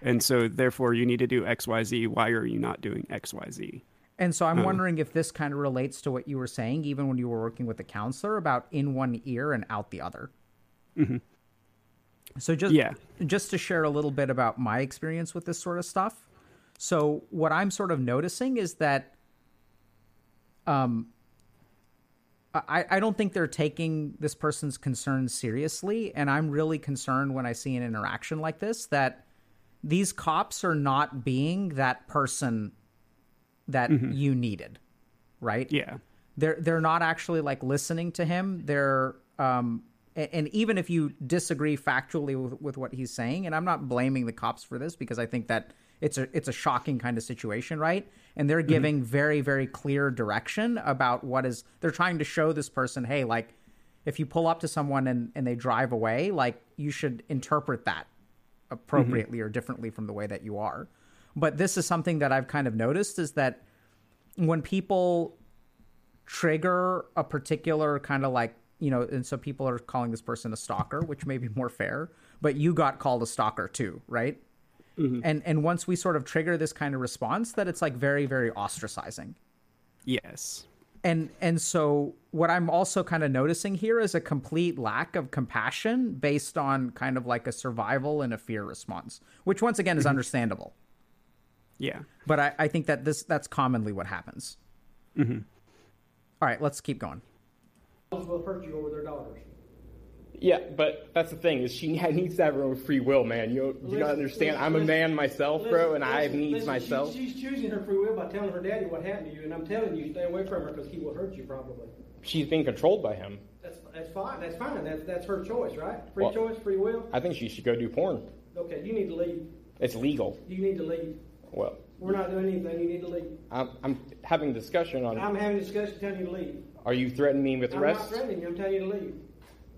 And so therefore you need to do xyz why are you not doing xyz and so i'm wondering if this kind of relates to what you were saying even when you were working with the counselor about in one ear and out the other so just Yeah. just to share a little bit about my experience with this sort of stuff. So what I'm sort of noticing is that um I, I don't think they're taking this person's concerns seriously, and I'm really concerned when I see an interaction like this that these cops are not being that person that mm-hmm. you needed, right? yeah. They're they're not actually like listening to him. They're um and even if you disagree factually with, with what he's saying and i'm not blaming the cops for this because i think that it's a it's a shocking kind of situation right? And they're mm-hmm. giving very very clear direction about what is they're trying to show this person hey like if you pull up to someone and and they drive away like you should interpret that mm-hmm. appropriately or differently from the way that you are but this is something that i've kind of noticed is that when people trigger a particular kind of like you know and so people are calling this person a stalker which may be more fair but you got called a stalker too right? Mm-hmm. And and once we sort of trigger this kind of response that it's like very very ostracizing. Yes. And and so what i'm also kind of noticing here is a complete lack of compassion based on kind of like a survival and a fear response which once again is mm-hmm. understandable yeah but I, I think that this that's commonly what happens mm-hmm. All right let's keep going will hurt you over their daughters. Yeah, but that's the thing is she needs to have her own free will, man. You you don't understand. I'm a man myself, bro, and I have Listen, needs listen, she- myself. she's choosing her free will by telling her daddy what happened to you, and I'm telling you, stay away from her because he will hurt you probably. She's being controlled by him. That's that's fine. That's fine. That's that's her choice, right? Free Well- choice, free will. I think she should go do porn. Okay, you need to leave. It's legal. You need to leave. Well, We're not doing anything. You need to leave. I'm, I'm having discussion on. I'm having a discussion telling you to leave. Are you threatening me with I'm arrest? not threatening you. I'm telling you to leave.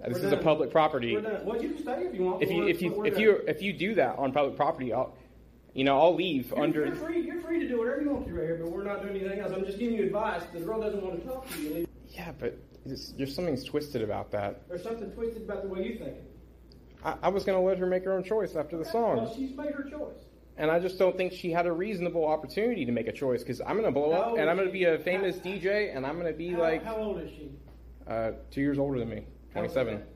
This We're is a public property. We're done. Well, you can stay if you want. If you if you if done. you if you do that on public property, I'll you know I'll leave You're, under. you're free. You're free to do whatever you want to right here, but we're not doing anything else. I'm just giving you advice. The girl doesn't want to talk to you. Yeah, but there's something's twisted about that. There's something twisted about the way you think. I, I was gonna let her make her own choice after the song. Well, she's made her choice. And I just don't think she had a reasonable opportunity to make a choice because I'm going to blow up and I'm going to be a famous DJ and I'm going to be How, like how old is she? uh, two years older than me, How old is 27. that?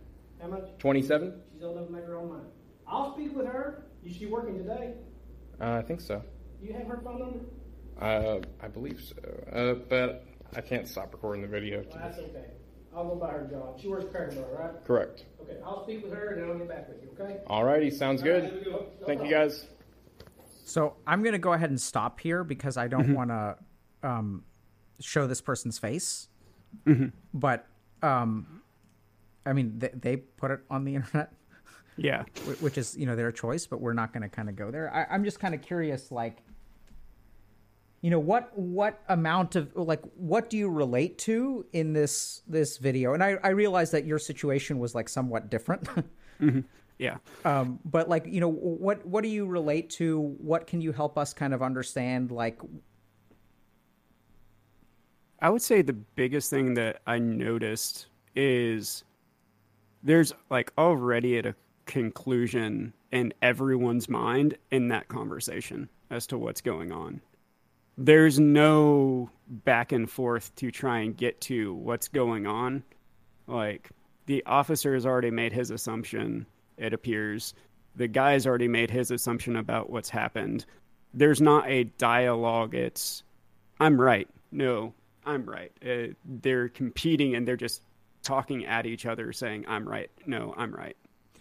How much? 27? She's old enough to make her own mind. I'll speak with her. Is she working today? Uh, I think so. Do you have her phone number? Uh, I believe so. Uh, but I can't stop recording the video. Well, that's okay. I'll go by her job. She works Cracker Barrel, right? Correct. Okay, I'll speak with her and then I'll get back with you, okay? Alrighty, sounds All right, good. we go. No Thank you guys. So I'm going to go ahead and stop here because I don't Mm-hmm. want to um, show this person's face. Mm-hmm. But um, I mean, they, they put it on the internet, Yeah. which is you know their choice. But we're not going to kind of go there. I, I'm just kind of curious, like, you know, what what amount of like what do you relate to in this this video? And I I realize that your situation was like somewhat different. Yeah. um but like you know what what do you relate to what can you help us kind of understand like I would say the biggest thing that I noticed is there's like already at a conclusion in everyone's mind in that conversation as to what's going on. There's no back and forth to try and get to what's going on. Like the officer has already made his assumption, it appears. The guy's already made his assumption about what's happened. There's not a dialogue. It's I'm right. No, I'm right. Uh, they're competing and they're just talking at each other, saying, I'm right. No, I'm right.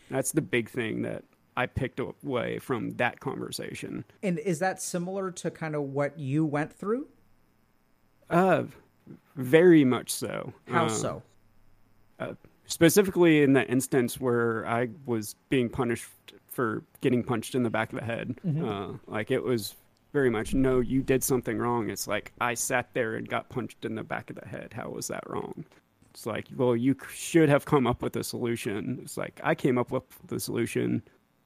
That's the big thing that I picked away from that conversation. and is that similar to kind of what you went through Uh, very much so. how Uh, so specifically in the instance where I was being punished for getting punched in the back of the head. Uh, like it was very much, no, you did something wrong. It's like I sat there and got punched in the back of the head. How was that wrong? It's like, well, you should have come up with a solution. It's like I came up with the solution,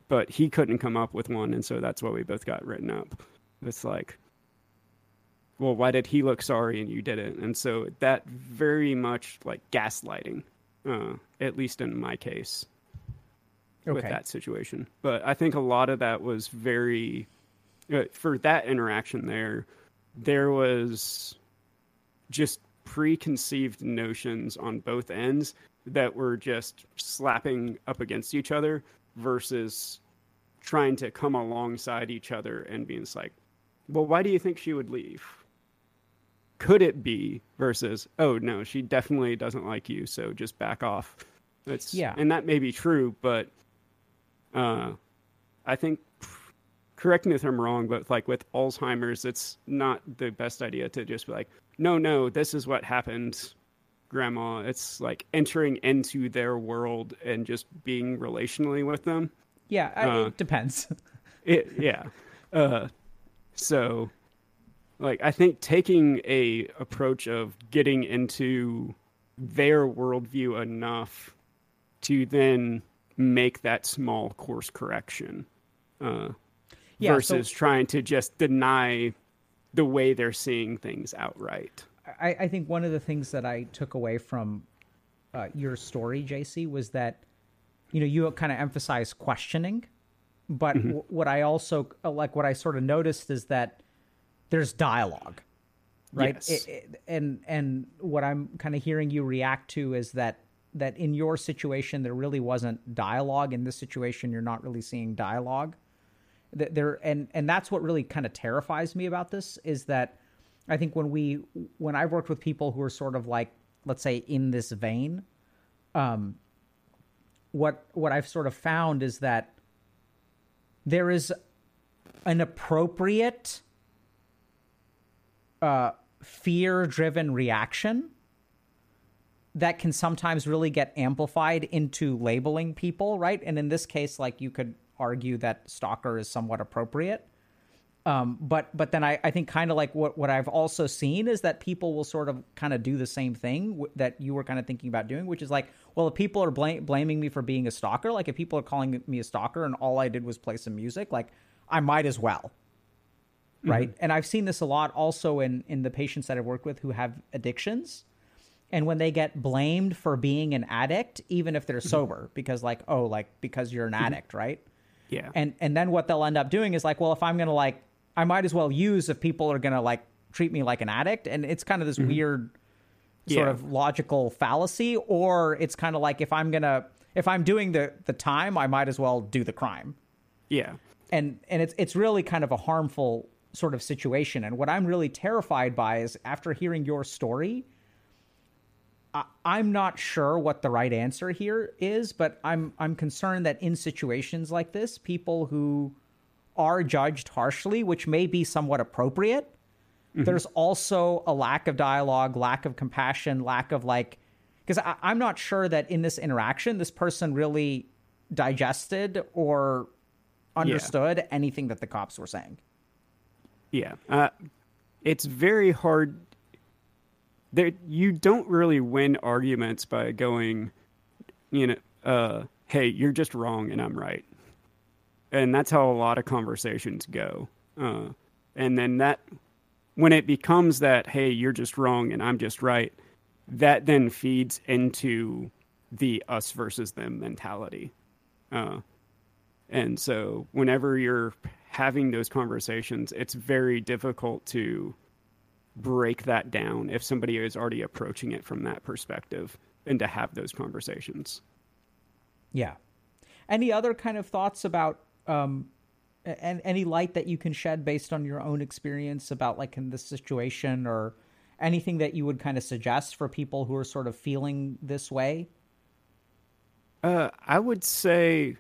but he couldn't come up with one, and so that's why we both got written up. It's like, well, why did he look sorry and you didn't? And so that very much like gaslighting, uh, at least in my case, with that situation. But I think a lot of that was very, uh, for that interaction there, there was just preconceived notions on both ends that were just slapping up against each other versus trying to come alongside each other and being like, well, why do you think she would leave? Could it be versus, oh no, she definitely doesn't like you, so just back off. It's Yeah. and that may be true, but uh, I think correct me if I'm wrong, but like with Alzheimer's, it's not the best idea to just be like, no, no, this is what happened, grandma. It's like entering into their world and just being relationally with them. yeah I, uh, it depends It, yeah. Uh, so, like, I think taking a approach of getting into their worldview enough to then make that small course correction uh, Yeah, so- versus trying to just deny the way they're seeing things outright. I, I think one of the things that I took away from uh, your story, JC, was that you know you kind of emphasize questioning, but w- what I also uh, like what I sort of noticed is that there's dialogue, right? Yes. It- it- and and what I'm kind of hearing you react to is that that in your situation there really wasn't dialogue. In this situation, you're not really seeing dialogue there and and that's what really kind of terrifies me about this is that I think when we when I've worked with people who are sort of like let's say in this vein, um, what what I've sort of found is that there is an appropriate uh, fear driven reaction that can sometimes really get amplified into labeling people, right? And in this case, like you could argue that stalker is somewhat appropriate. Um, but but then I, I think kind of like what, what I've also seen is that people will sort of kind of do the same thing w- that you were kind of thinking about doing, which is like, well, if people are blam- blaming me for being a stalker, like if people are calling me a stalker and all I did was play some music, like I might as well, Mm-hmm. right? And I've seen this a lot also in in the patients that I've worked with who have addictions, and when they get blamed for being an addict, even if they're mm-hmm. sober, because like oh like because you're an mm-hmm. addict, right? Yeah. and and then what they'll end up doing is like well if i'm gonna like i might as well use if people are gonna like treat me like an addict and it's kind of this weird sort Yeah. of logical fallacy or it's kind of like if i'm gonna if i'm doing the the time i might as well do the crime yeah. and and it's it's really kind of a harmful sort of situation. And what i'm really terrified by is after hearing your story I, i'm not sure what the right answer here is but i'm i'm concerned that in situations like this people who are judged harshly which may be somewhat appropriate mm-hmm. there's also a lack of dialogue lack of compassion lack of like because i'm not sure that in this interaction this person really digested or understood anything that the cops were saying. Yeah. Uh, it's very hard. There, you don't really win arguments by going, you know, uh, hey, you're just wrong and I'm right. And that's how a lot of conversations go. Uh, and then that, when it becomes that, hey, you're just wrong and I'm just right, that then feeds into the us versus them mentality. Uh, and so, whenever you're having those conversations, it's very difficult to break that down if somebody is already approaching it from that perspective and to have those conversations. Yeah. Any other kind of thoughts about um and any light that you can shed based on your own experience about like in this situation or anything that you would kind of suggest for people who are sort of feeling this way? Uh, I would say,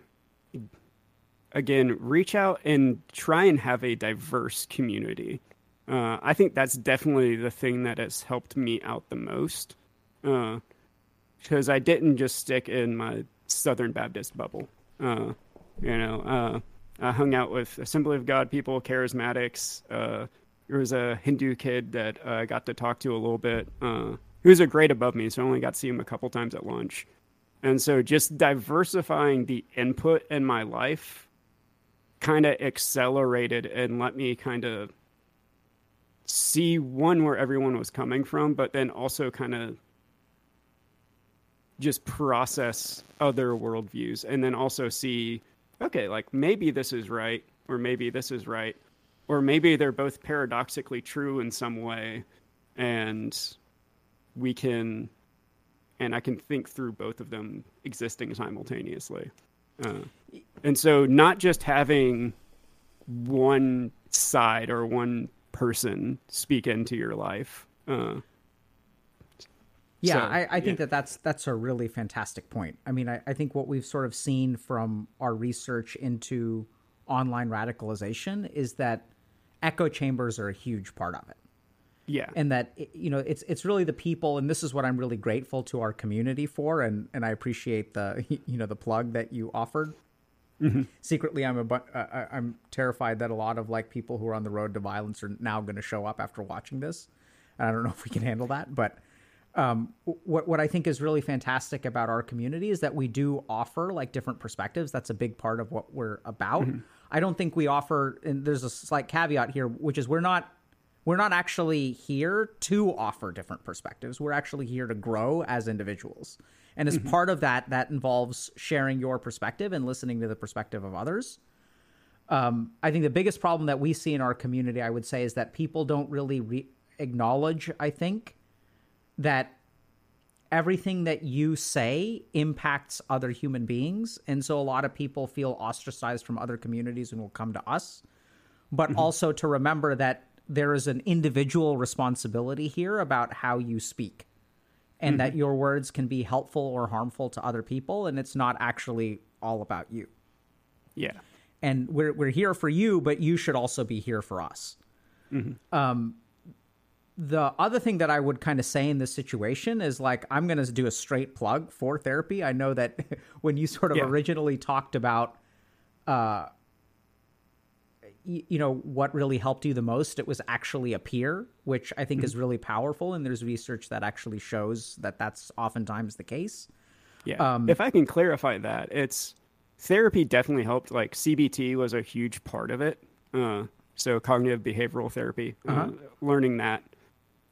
again, reach out and try and have a diverse community. Uh, I think that's definitely the thing that has helped me out the most. Because I didn't just stick in my Southern Baptist bubble. Uh, you know, uh, I hung out with Assembly of God people, charismatics. Uh, there was a Hindu kid that uh, I got to talk to a little bit. Uh, he was a grade above me, so I only got to see him a couple times at lunch. And so just diversifying the input in my life kind of accelerated and let me kind of see one where everyone was coming from, but then also kind of just process other worldviews and then also see, okay, like maybe this is right, or maybe this is right, or maybe they're both paradoxically true in some way, and we can and I can think through both of them existing simultaneously. Uh, and so, not just having one side or one person speak into your life. Uh, Yeah, So, I, I think yeah. that that's that's a really fantastic point. I mean, I, I think what we've sort of seen from our research into online radicalization is that echo chambers are a huge part of it. Yeah, and that you know it's it's really the people and this is what I'm really grateful to our community for and and I appreciate the you know the plug that you offered. Secretly I'm a bu- uh, I- I'm terrified that a lot of like people who are on the road to violence are now going to show up after watching this. And I don't know if we can handle that but um, what what I think is really fantastic about our community is that we do offer like different perspectives. That's a big part of what we're about. I don't think we offer, and there's a slight caveat here, which is we're not we're not actually here to offer different perspectives. We're actually here to grow as individuals. And as part of that, that involves sharing your perspective and listening to the perspective of others. Um, I think the biggest problem that we see in our community, I would say, is that people don't really re- acknowledge, I think, that everything that you say impacts other human beings. And so a lot of people feel ostracized from other communities and will come to us. But also to remember that there is an individual responsibility here about how you speak and that your words can be helpful or harmful to other people. And it's not actually all about you. yeah, And we're, we're here for you, but you should also be here for us. Um, the other thing that I would kind of say in this situation is like I'm going to do a straight plug for therapy. I know that when you sort of Yeah. originally talked about uh you know what really helped you the most it was actually a peer which i think is really powerful and there's research that actually shows that that's oftentimes the case Yeah. Um, if I can clarify that, it's therapy definitely helped. Like CBT was a huge part of it. Uh, so cognitive behavioral therapy, uh Uh-huh. learning that.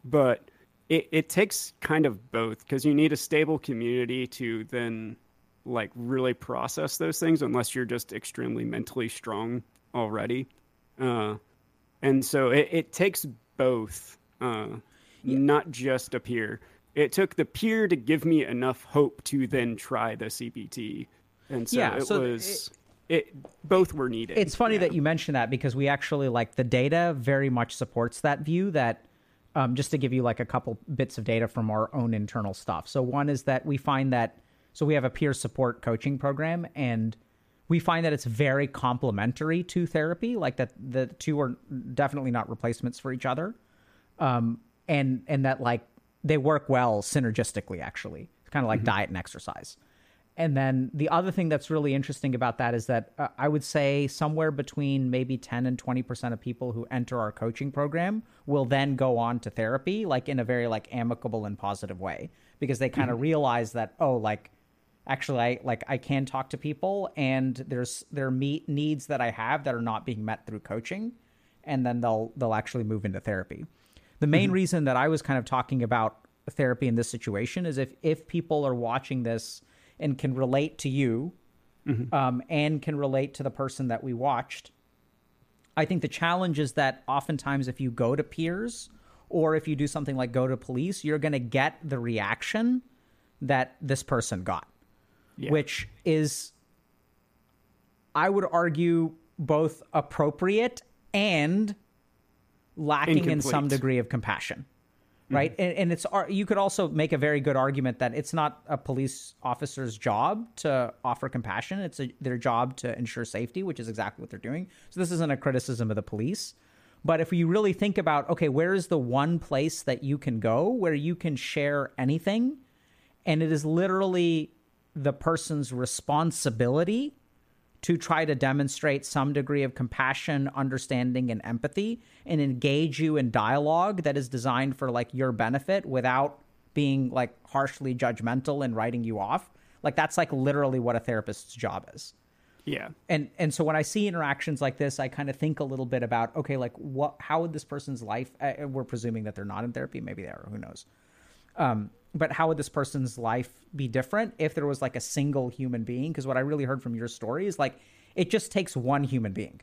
But it, it takes kind of both because you need a stable community to then like really process those things unless you're just extremely mentally strong already. Uh, and so it, it takes both, uh, not just a peer. It took the peer to give me enough hope to then try the CBT, and so Yeah, it so was. It, both were needed. it's funny Yeah. that you mentioned that because we actually like the data very much supports that view that um, just to give you like a couple bits of data from our own internal stuff so one is that we find that so we have a peer support coaching program and we find that it's very complementary to therapy like that the two are definitely not replacements for each other. Um, and and that like they work well synergistically actually. It's kind of like diet and exercise. And then the other thing that's really interesting about that is that uh, I would say somewhere between maybe 10 and 20% of people who enter our coaching program will then go on to therapy like in a very like amicable and positive way. Because they kind of realize that oh like actually I like I can talk to people and there's there are meet needs that I have that are not being met through coaching and then they'll they'll actually move into therapy. The main reason that I was kind of talking about therapy in this situation is if if people are watching this and can relate to you um, and can relate to the person that we watched I think the challenge is that oftentimes if you go to peers or if you do something like go to police, you're going to get the reaction that this person got, Yeah. which is, I would argue, both appropriate and lacking in some degree of compassion. Mm-hmm. Right. And, and it's, you could also make a very good argument that it's not a police officer's job to offer compassion. It's a, their job to ensure safety, which is exactly what they're doing. So this isn't a criticism of the police. But if you really think about, okay, where is the one place that you can go where you can share anything? And it is literally the person's responsibility to try to demonstrate some degree of compassion, understanding, and empathy and engage you in dialogue that is designed for like your benefit without being like harshly judgmental and writing you off. Like that's like literally what a therapist's job is yeah. and and so when I see interactions like this, I kind of think a little bit about okay, like what, how would this person's life? Uh, we're presuming that they're not in therapy, maybe they are, who knows? Um, but how would this person's life be different if there was like a single human being? Because what I really heard from your story is like it just takes one human being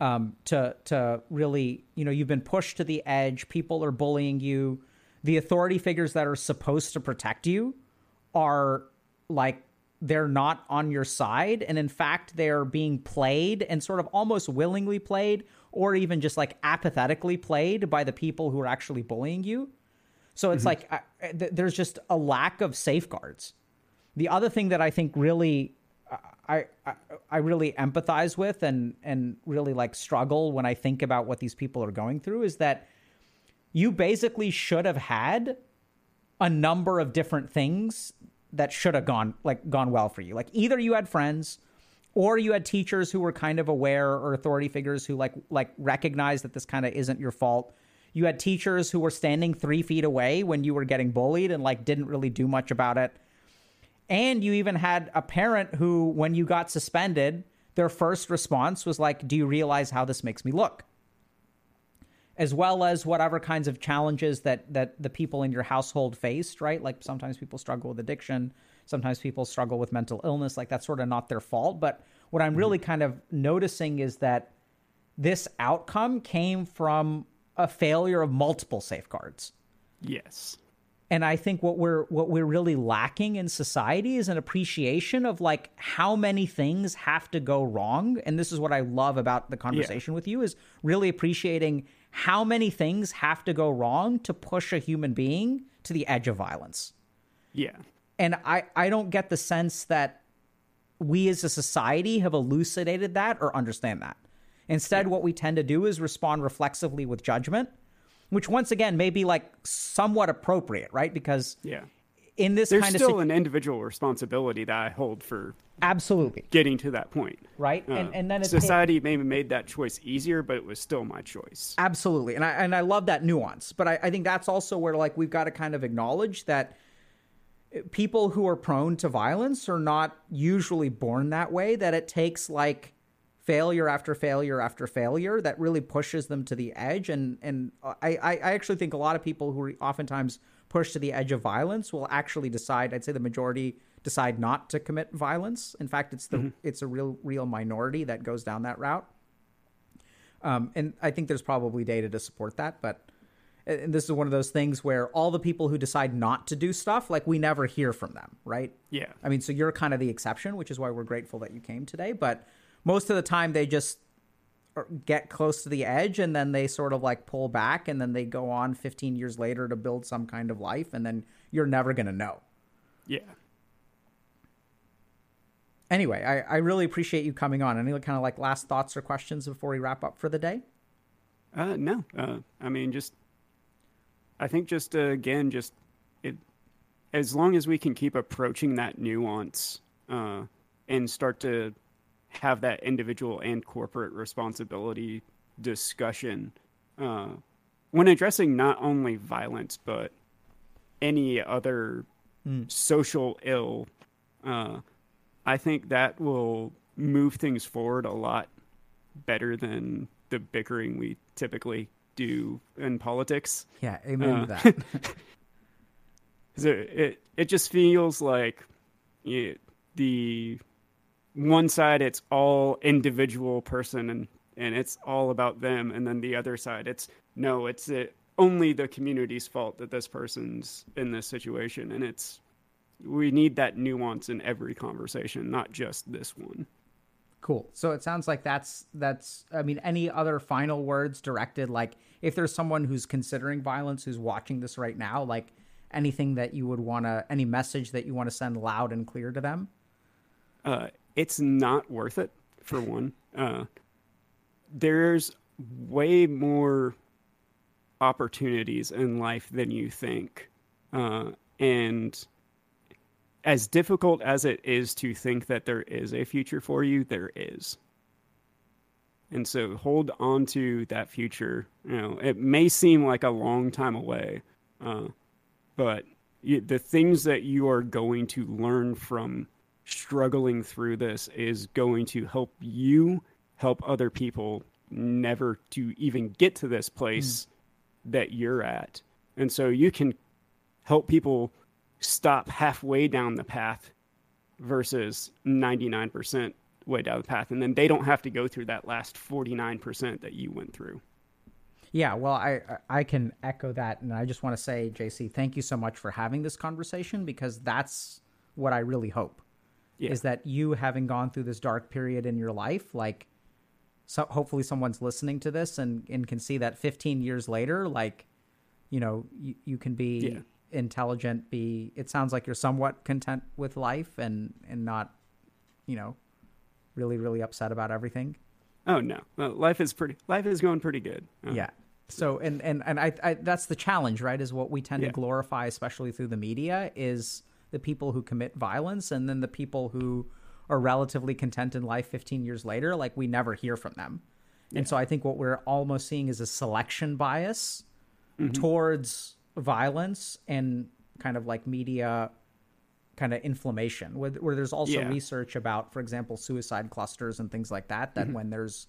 um, to to really, you know, you've been pushed to the edge. People are bullying you. The authority figures that are supposed to protect you are like they're not on your side, and in fact, they're being played and sort of almost willingly played, or even just like apathetically played by the people who are actually bullying you. So it's mm-hmm. like I, th- there's just a lack of safeguards. The other thing that I think really uh, I, I I really empathize with and and really like struggle when I think about what these people are going through is that you basically should have had a number of different things that should have gone like gone well for you. Like either you had friends or you had teachers who were kind of aware or authority figures who like like recognized that this kind of isn't your fault. You had teachers who were standing three feet away when you were getting bullied and like didn't really do much about it. And you even had a parent who, when you got suspended, their first response was like, Do you realize how this makes me look? As well as whatever kinds of challenges that, that the people in your household faced, right? Like sometimes people struggle with addiction, sometimes people struggle with mental illness. Like that's sort of not their fault. But what I'm mm-hmm. really kind of noticing is that this outcome came from a failure of multiple safeguards. Yes. and i think what we're what we're really lacking in society is an appreciation of like how many things have to go wrong. And this is what i love about the conversation with you is really appreciating how many things have to go wrong to push a human being to the edge of violence. Yeah. and i i don't get the sense that we as a society have elucidated that or understand that instead what we tend to do is respond reflexively with judgment which once again may be like somewhat appropriate right because Yeah. in this There's kind still of an individual responsibility that I hold for absolutely getting to that point. right, Uh, and and then society maybe made that choice easier, but it was still my choice. Absolutely, and I and I love that nuance. But I, I think that's also where like we've got to kind of acknowledge that people who are prone to violence are not usually born that way. That it takes like failure after failure after failure that really pushes them to the edge. And and I I actually think a lot of people who are oftentimes pushed to the edge of violence will actually decide. I'd say the majority decide not to commit violence. In fact, it's the it's a real real minority that goes down that route. Um, and I think there's probably data to support that, but and this is one of those things where all the people who decide not to do stuff, like we never hear from them, right? Yeah. I mean, so you're kind of the exception, which is why we're grateful that you came today. But most of the time, they just er, get close to the edge and then they sort of like pull back and then they go on 15 years later to build some kind of life and then you're never going to know. Yeah. Anyway, I, I really appreciate you coming on. Any kind of like last thoughts or questions before we wrap up for the day? Uh, no. Uh, I mean, just I think just uh, again, just it as long as we can keep approaching that nuance uh, and start to have that individual and corporate responsibility discussion uh, when addressing not only violence but any other social ill. Uh, I think that will move things forward a lot better than the bickering we typically do in politics. Yeah, amen Uh, to that. it, it it just feels like it, the one side it's all individual person and and it's all about them, and then the other side it's no, it's it, only the community's fault that this person's in this situation, and it's we need that nuance in every conversation, not just this one. Cool. So it sounds like that's that's I mean any other final words directed like if there's someone who's considering violence who's watching this right now like anything that you would want to any message that you want to send loud and clear to them? uh, it's not worth it for one. Uh, there's way more opportunities in life than you think, uh, and as difficult as it is to think that there is a future for you, there is. And so hold on to that future. You know, it may seem like a long time away, uh, but you, the things that you are going to learn from struggling through this is going to help you help other people never to even get to this place mm. that you're at. And so you can help people stop halfway down the path versus 99% way down the path. And then they don't have to go through that last 49% that you went through. Yeah, well, I I can echo that, and I just want to say, JC, thank you so much for having this conversation because that's what I really hope Yeah. is that you having gone through this dark period in your life, like, so hopefully someone's listening to this and and can see that 15 years later, like, you know, you, you can be Yeah. intelligent, be. It sounds like you're somewhat content with life and and not, you know, really really upset about everything. Oh no, Uh, life is pretty. Life is going pretty good. Uh, Yeah. So and and and I, I that's the challenge, right? Is what we tend Yeah. to glorify, especially through the media, is the people who commit violence, and then the people who are relatively content in life 15 years later, like we never hear from them. And so I think what we're almost seeing is a selection bias mm-hmm. towards violence and kind of like media kind of inflammation where, where there's also Yeah. research about for example suicide clusters and things like that that mm-hmm. when there's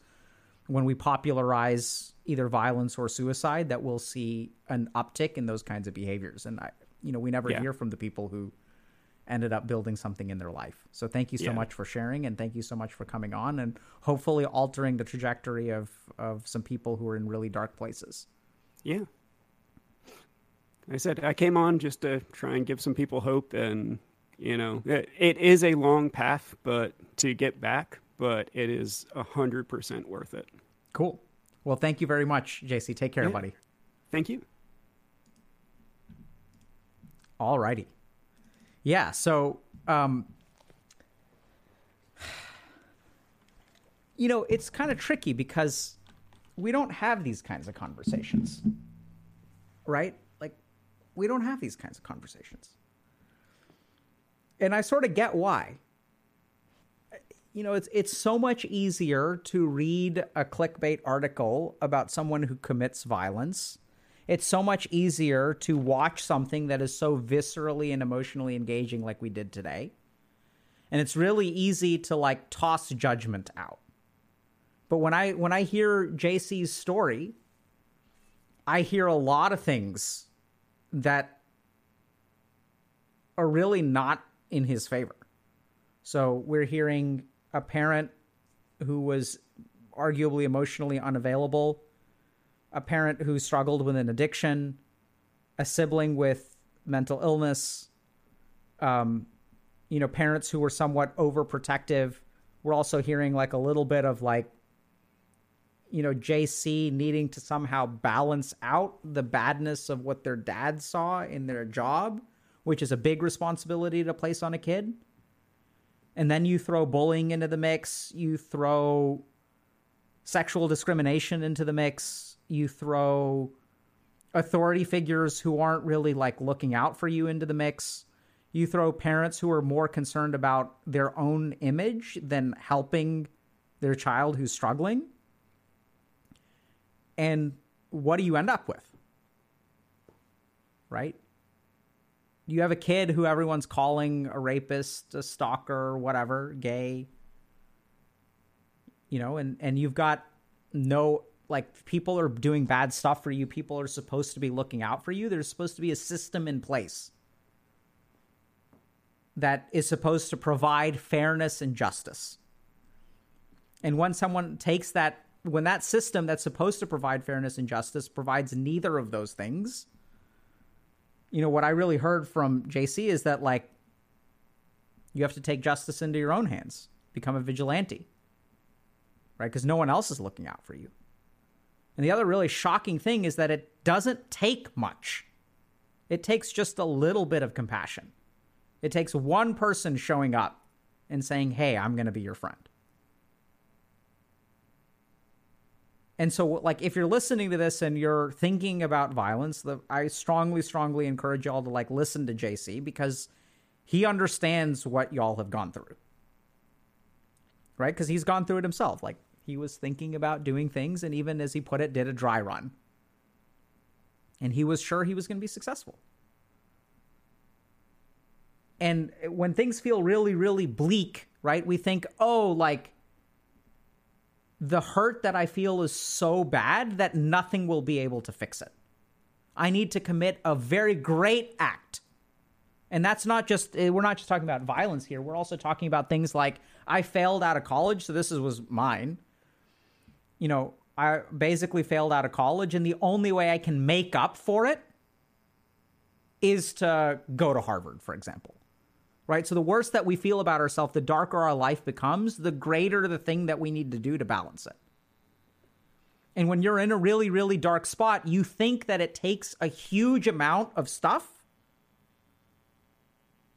when we popularize either violence or suicide that we'll see an uptick in those kinds of behaviors and i you know we never Yeah. hear from the people who ended up building something in their life so thank you so Yeah. much for sharing and thank you so much for coming on and hopefully altering the trajectory of of some people who are in really dark places Yeah. I said I came on just to try and give some people hope, and you know, it, it is a long path, but to get back, but it is a hundred percent worth it. cool well thank you very much jc take care Yeah. buddy Thank you. Alrighty. Yeah, so um you know, it's kind of tricky because we don't have these kinds of conversations. Right? Like we don't have these kinds of conversations. And I sort of get why. You know, it's it's so much easier to read a clickbait article about someone who commits violence. It's so much easier to watch something that is so viscerally and emotionally engaging like we did today. And it's really easy to like toss judgment out. But when I when I hear JC's story, I hear a lot of things that are really not in his favor. So we're hearing a parent who was arguably emotionally unavailable, a parent who struggled with an addiction, a sibling with mental illness, um, you know, parents who were somewhat overprotective. We're also hearing like a little bit of like, you know, JC needing to somehow balance out the badness of what their dad saw in their job, which is a big responsibility to place on a kid. And then you throw bullying into the mix, you throw sexual discrimination into the mix, you throw authority figures who aren't really like looking out for you into the mix. You throw parents who are more concerned about their own image than helping their child who's struggling. And what do you end up with? Right? You have a kid who everyone's calling a rapist, a stalker, whatever, gay. You know, and and you've got no like people are doing bad stuff for you. People are supposed to be looking out for you. There's supposed to be a system in place that is supposed to provide fairness and justice. And when someone takes that, when that system that's supposed to provide fairness and justice provides neither of those things, you know, what I really heard from JC is that, like, you have to take justice into your own hands, become a vigilante, right? Because no one else is looking out for you. And the other really shocking thing is that it doesn't take much. It takes just a little bit of compassion. It takes one person showing up and saying, Hey, I'm going to be your friend. And so, like, if you're listening to this and you're thinking about violence, the, I strongly, strongly encourage y'all to like listen to JC because he understands what y'all have gone through, right? Because he's gone through it himself. Like, he was thinking about doing things, and even as he put it, did a dry run. And he was sure he was going to be successful. And when things feel really, really bleak, right, we think, oh, like the hurt that I feel is so bad that nothing will be able to fix it. I need to commit a very great act. And that's not just, eh, we're not just talking about violence here. We're also talking about things like I failed out of college, so this is, was mine. You know, I basically failed out of college, and the only way I can make up for it is to go to Harvard, for example right? So the worse that we feel about ourselves, the darker our life becomes, the greater the thing that we need to do to balance it. And when you're in a really, really dark spot, you think that it takes a huge amount of stuff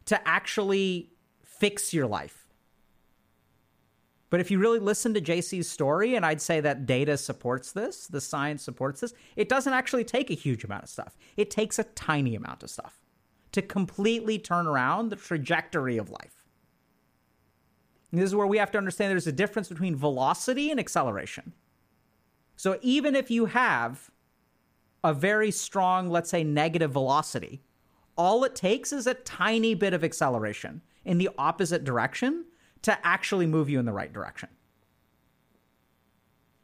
to actually fix your life. But if you really listen to JC's story, and I'd say that data supports this, the science supports this, it doesn't actually take a huge amount of stuff. It takes a tiny amount of stuff to completely turn around the trajectory of life. And this is where we have to understand there's a difference between velocity and acceleration. So even if you have a very strong, let's say, negative velocity, all it takes is a tiny bit of acceleration in the opposite direction to actually move you in the right direction.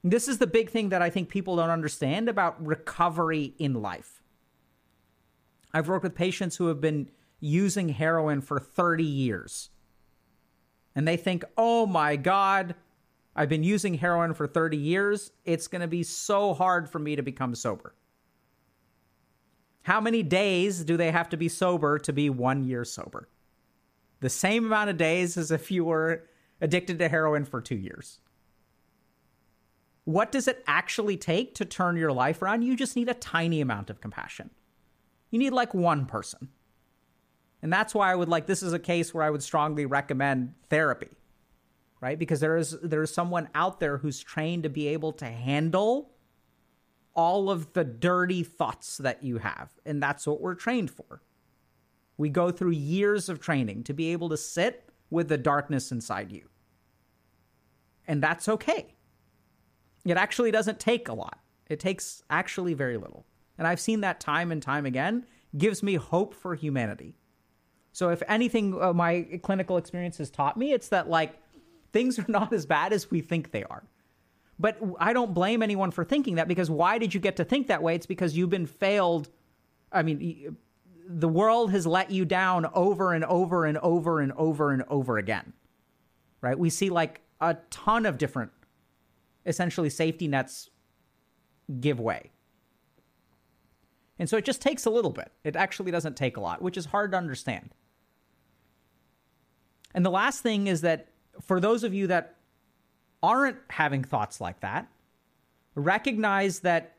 This is the big thing that I think people don't understand about recovery in life. I've worked with patients who have been using heroin for 30 years. And they think, oh my God, I've been using heroin for 30 years. It's going to be so hard for me to become sober. How many days do they have to be sober to be one year sober? The same amount of days as if you were addicted to heroin for two years. What does it actually take to turn your life around? You just need a tiny amount of compassion. You need like one person. And that's why I would like this is a case where I would strongly recommend therapy. Right? Because there is there is someone out there who's trained to be able to handle all of the dirty thoughts that you have. And that's what we're trained for. We go through years of training to be able to sit with the darkness inside you. And that's okay. It actually doesn't take a lot. It takes actually very little. And I've seen that time and time again, gives me hope for humanity. So if anything uh, my clinical experience has taught me, it's that like things are not as bad as we think they are. But I don't blame anyone for thinking that because why did you get to think that way? It's because you've been failed. I mean, the world has let you down over and over and over and over and over again. Right? We see like a ton of different essentially safety nets give way. And so it just takes a little bit. It actually doesn't take a lot, which is hard to understand. And the last thing is that for those of you that aren't having thoughts like that, recognize that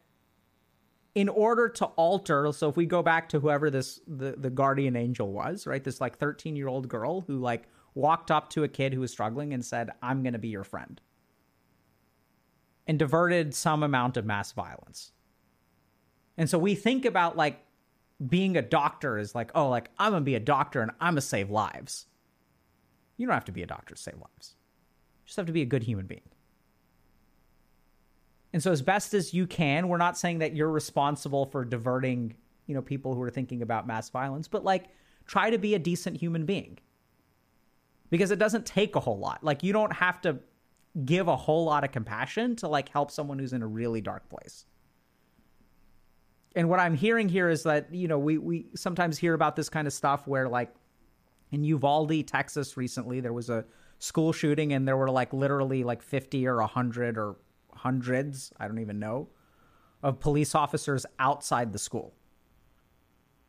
in order to alter, so if we go back to whoever this the, the guardian angel was, right? This like 13 year old girl who like walked up to a kid who was struggling and said, I'm gonna be your friend. And diverted some amount of mass violence. And so we think about like being a doctor is like, oh, like I'm gonna be a doctor and I'm gonna save lives. You don't have to be a doctor to save lives. You just have to be a good human being. And so as best as you can, we're not saying that you're responsible for diverting, you know, people who are thinking about mass violence, but like try to be a decent human being. Because it doesn't take a whole lot. Like you don't have to give a whole lot of compassion to like help someone who's in a really dark place. And what I'm hearing here is that, you know, we we sometimes hear about this kind of stuff where like in Uvalde, Texas recently there was a school shooting and there were like literally like 50 or 100 or hundreds, I don't even know, of police officers outside the school.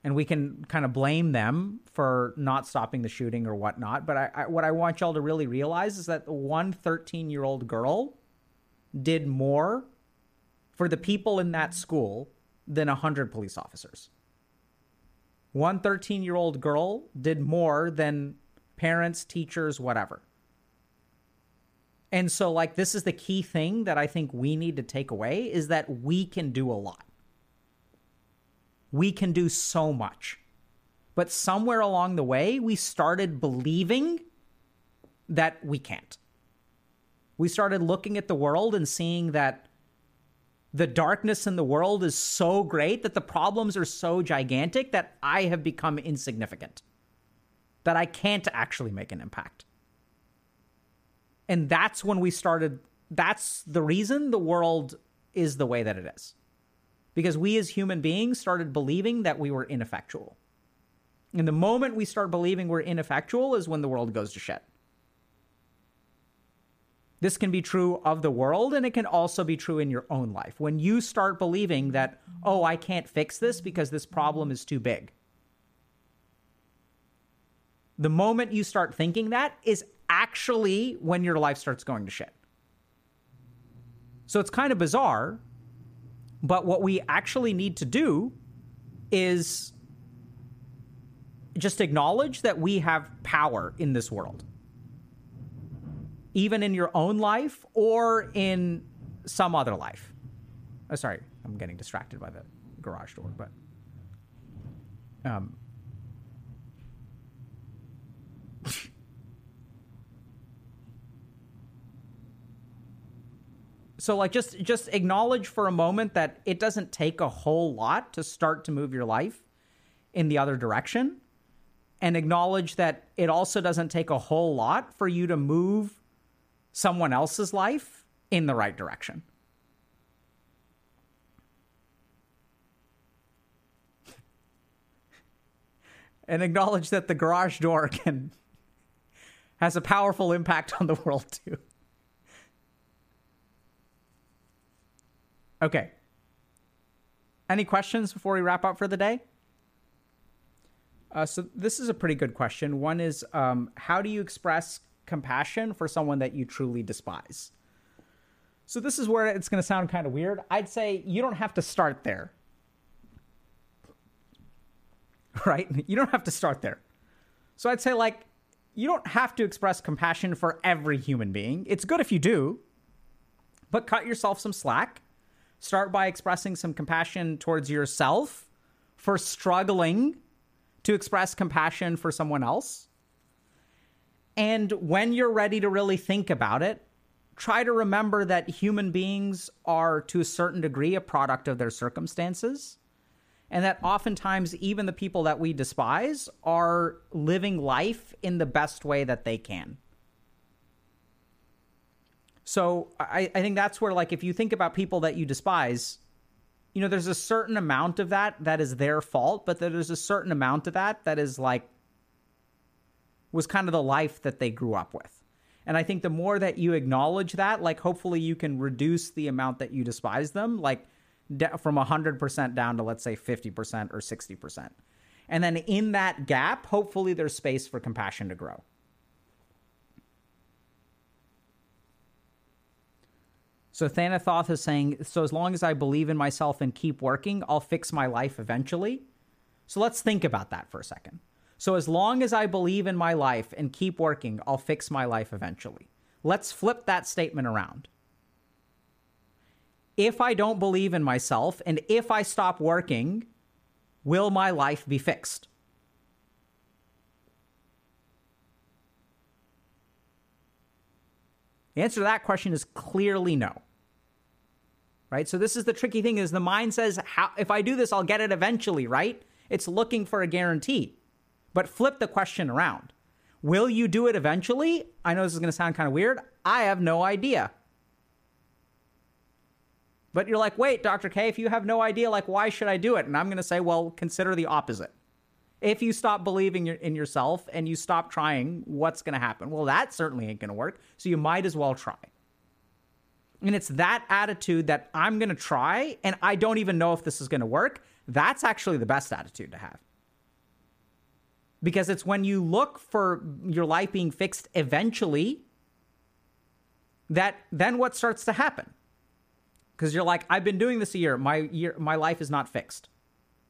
And we can kind of blame them for not stopping the shooting or whatnot. But I, I, what I want y'all to really realize is that one 13 year old girl did more for the people in that school than 100 police officers. One 13 year old girl did more than parents, teachers, whatever. And so like this is the key thing that I think we need to take away is that we can do a lot. We can do so much. But somewhere along the way we started believing that we can't. We started looking at the world and seeing that the darkness in the world is so great that the problems are so gigantic that I have become insignificant. That I can't actually make an impact. And that's when we started. That's the reason the world is the way that it is. Because we as human beings started believing that we were ineffectual. And the moment we start believing we're ineffectual is when the world goes to shit. This can be true of the world and it can also be true in your own life. When you start believing that, oh, I can't fix this because this problem is too big. The moment you start thinking that is actually when your life starts going to shit. So it's kind of bizarre, but what we actually need to do is just acknowledge that we have power in this world. Even in your own life or in some other life. Oh, sorry, I'm getting distracted by the garage door, but um, so like just just acknowledge for a moment that it doesn't take a whole lot to start to move your life in the other direction. And acknowledge that it also doesn't take a whole lot for you to move someone else's life in the right direction. And acknowledge that the garage door can has a powerful impact on the world too Okay. Any questions before we wrap up for the day? Uh, so this is a pretty good question. One is, um, how do you express compassion for someone that you truly despise? So this is where it's going to sound kind of weird. I'd say you don't have to start there. Right? You don't have to start there. So I'd say like you don't have to express compassion for every human being. It's good if you do, but cut yourself some slack Start by expressing some compassion towards yourself for struggling to express compassion for someone else. And when you're ready to really think about it, try to remember that human beings are, to a certain degree, a product of their circumstances. And that oftentimes, even the people that we despise are living life in the best way that they can. So I, I think that's where, like, if you think about people that you despise, you know, there's a certain amount of that that is their fault, but there's a certain amount of that that is like, was kind of the life that they grew up with. And I think the more that you acknowledge that, like, hopefully you can reduce the amount that you despise them, like, from 100% down to, let's say, 50% or 60%. And then in that gap, hopefully there's space for compassion to grow. So Thanathoth is saying, so as long as I believe in myself and keep working, I'll fix my life eventually. So let's think about that for a second. So as long as I believe in my life and keep working, I'll fix my life eventually. Let's flip that statement around. If I don't believe in myself and if I stop working, will my life be fixed? The answer to that question is clearly no. Right? So this is the tricky thing is the mind says how if I do this I'll get it eventually, right? It's looking for a guarantee. But flip the question around. Will you do it eventually? I know this is going to sound kind of weird. I have no idea. But you're like, "Wait, Dr. K, if you have no idea, like why should I do it?" And I'm going to say, "Well, consider the opposite." If you stop believing in yourself and you stop trying, what's going to happen? Well, that certainly ain't going to work. So you might as well try. And it's that attitude that I'm going to try and I don't even know if this is going to work. That's actually the best attitude to have. Because it's when you look for your life being fixed eventually that then what starts to happen? Because you're like, I've been doing this a year. My year my life is not fixed.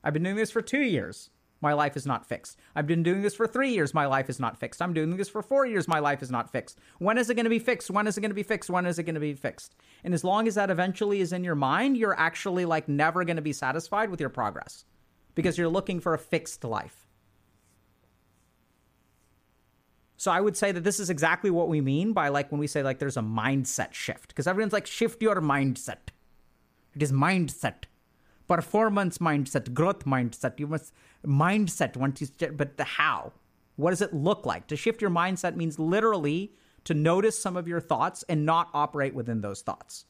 I've been doing this for 2 years my life is not fixed. I've been doing this for three years, my life is not fixed. I'm doing this for four years, my life is not fixed. When is it going to be fixed? When is it going to be fixed? When is it going to be fixed? And as long as that eventually is in your mind, you're actually like never going to be satisfied with your progress because you're looking for a fixed life. So I would say that this is exactly what we mean by like when we say like there's a mindset shift because everyone's like shift your mindset. It is mindset performance mindset, growth mindset. You must mindset once you, but the how? What does it look like? To shift your mindset means literally to notice some of your thoughts and not operate within those thoughts.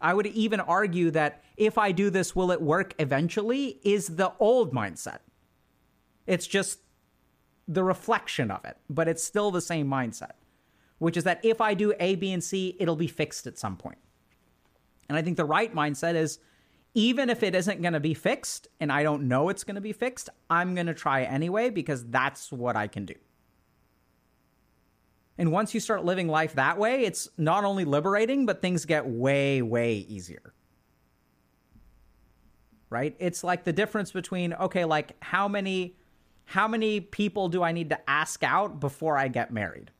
I would even argue that if I do this, will it work eventually? Is the old mindset. It's just the reflection of it, but it's still the same mindset, which is that if I do A, B, and C, it'll be fixed at some point. And I think the right mindset is even if it isn't going to be fixed and I don't know it's going to be fixed, I'm going to try anyway because that's what I can do. And once you start living life that way, it's not only liberating, but things get way, way easier. Right? It's like the difference between, okay, like how many how many people do I need to ask out before I get married?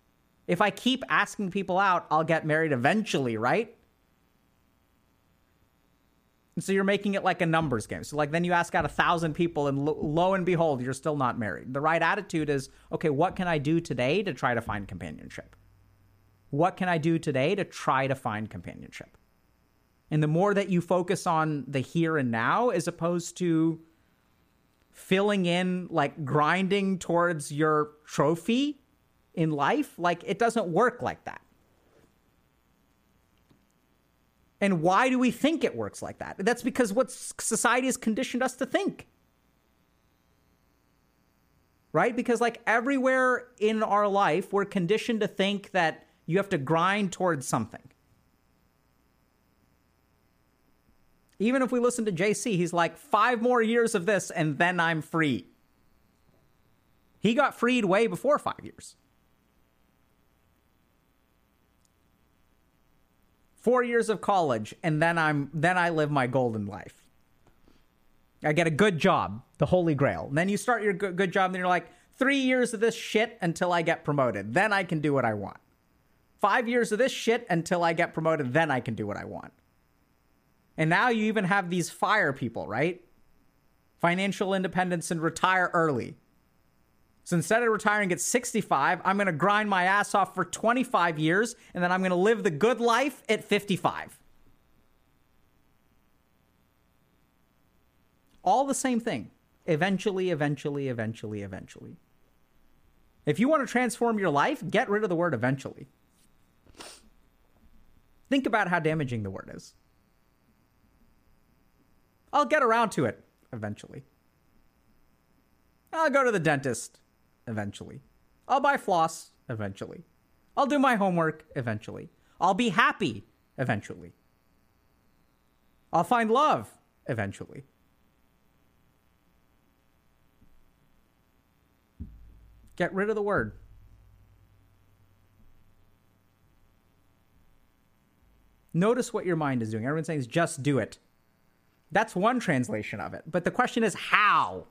If I keep asking people out, I'll get married eventually, right? So you're making it like a numbers game. So like then you ask out a thousand people, and lo, lo, and behold, you're still not married. The right attitude is, okay, what can I do today to try to find companionship? What can I do today to try to find companionship? And the more that you focus on the here and now, as opposed to filling in, like grinding towards your trophy in life, like it doesn't work like that. And why do we think it works like that? That's because what society has conditioned us to think. Right? Because, like, everywhere in our life, we're conditioned to think that you have to grind towards something. Even if we listen to JC, he's like, five more years of this and then I'm free. He got freed way before five years. Four years of college, and then I'm then I live my golden life. I get a good job, the holy grail. And then you start your good, good job, and you're like, three years of this shit until I get promoted. Then I can do what I want. Five years of this shit until I get promoted. Then I can do what I want. And now you even have these fire people, right? financial independence and retire early. So instead of retiring at 65, I'm going to grind my ass off for 25 years and then I'm going to live the good life at 55. All the same thing. Eventually, eventually, eventually, eventually. If you want to transform your life, get rid of the word eventually. Think about how damaging the word is. I'll get around to it eventually. I'll go to the dentist eventually. I'll buy floss eventually. I'll do my homework eventually. I'll be happy eventually. I'll find love eventually. Get rid of the word. Notice what your mind is doing. Everyone's saying is just do it. That's one translation of it. But the question is how?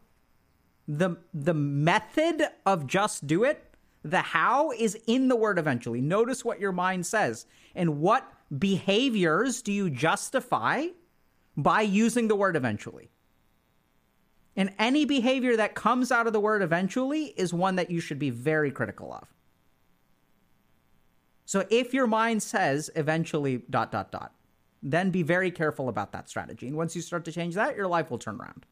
The the method of just do it, the how is in the word eventually. Notice what your mind says. And what behaviors do you justify by using the word eventually? And any behavior that comes out of the word eventually is one that you should be very critical of. So if your mind says eventually dot dot dot, then be very careful about that strategy. And once you start to change that, your life will turn around.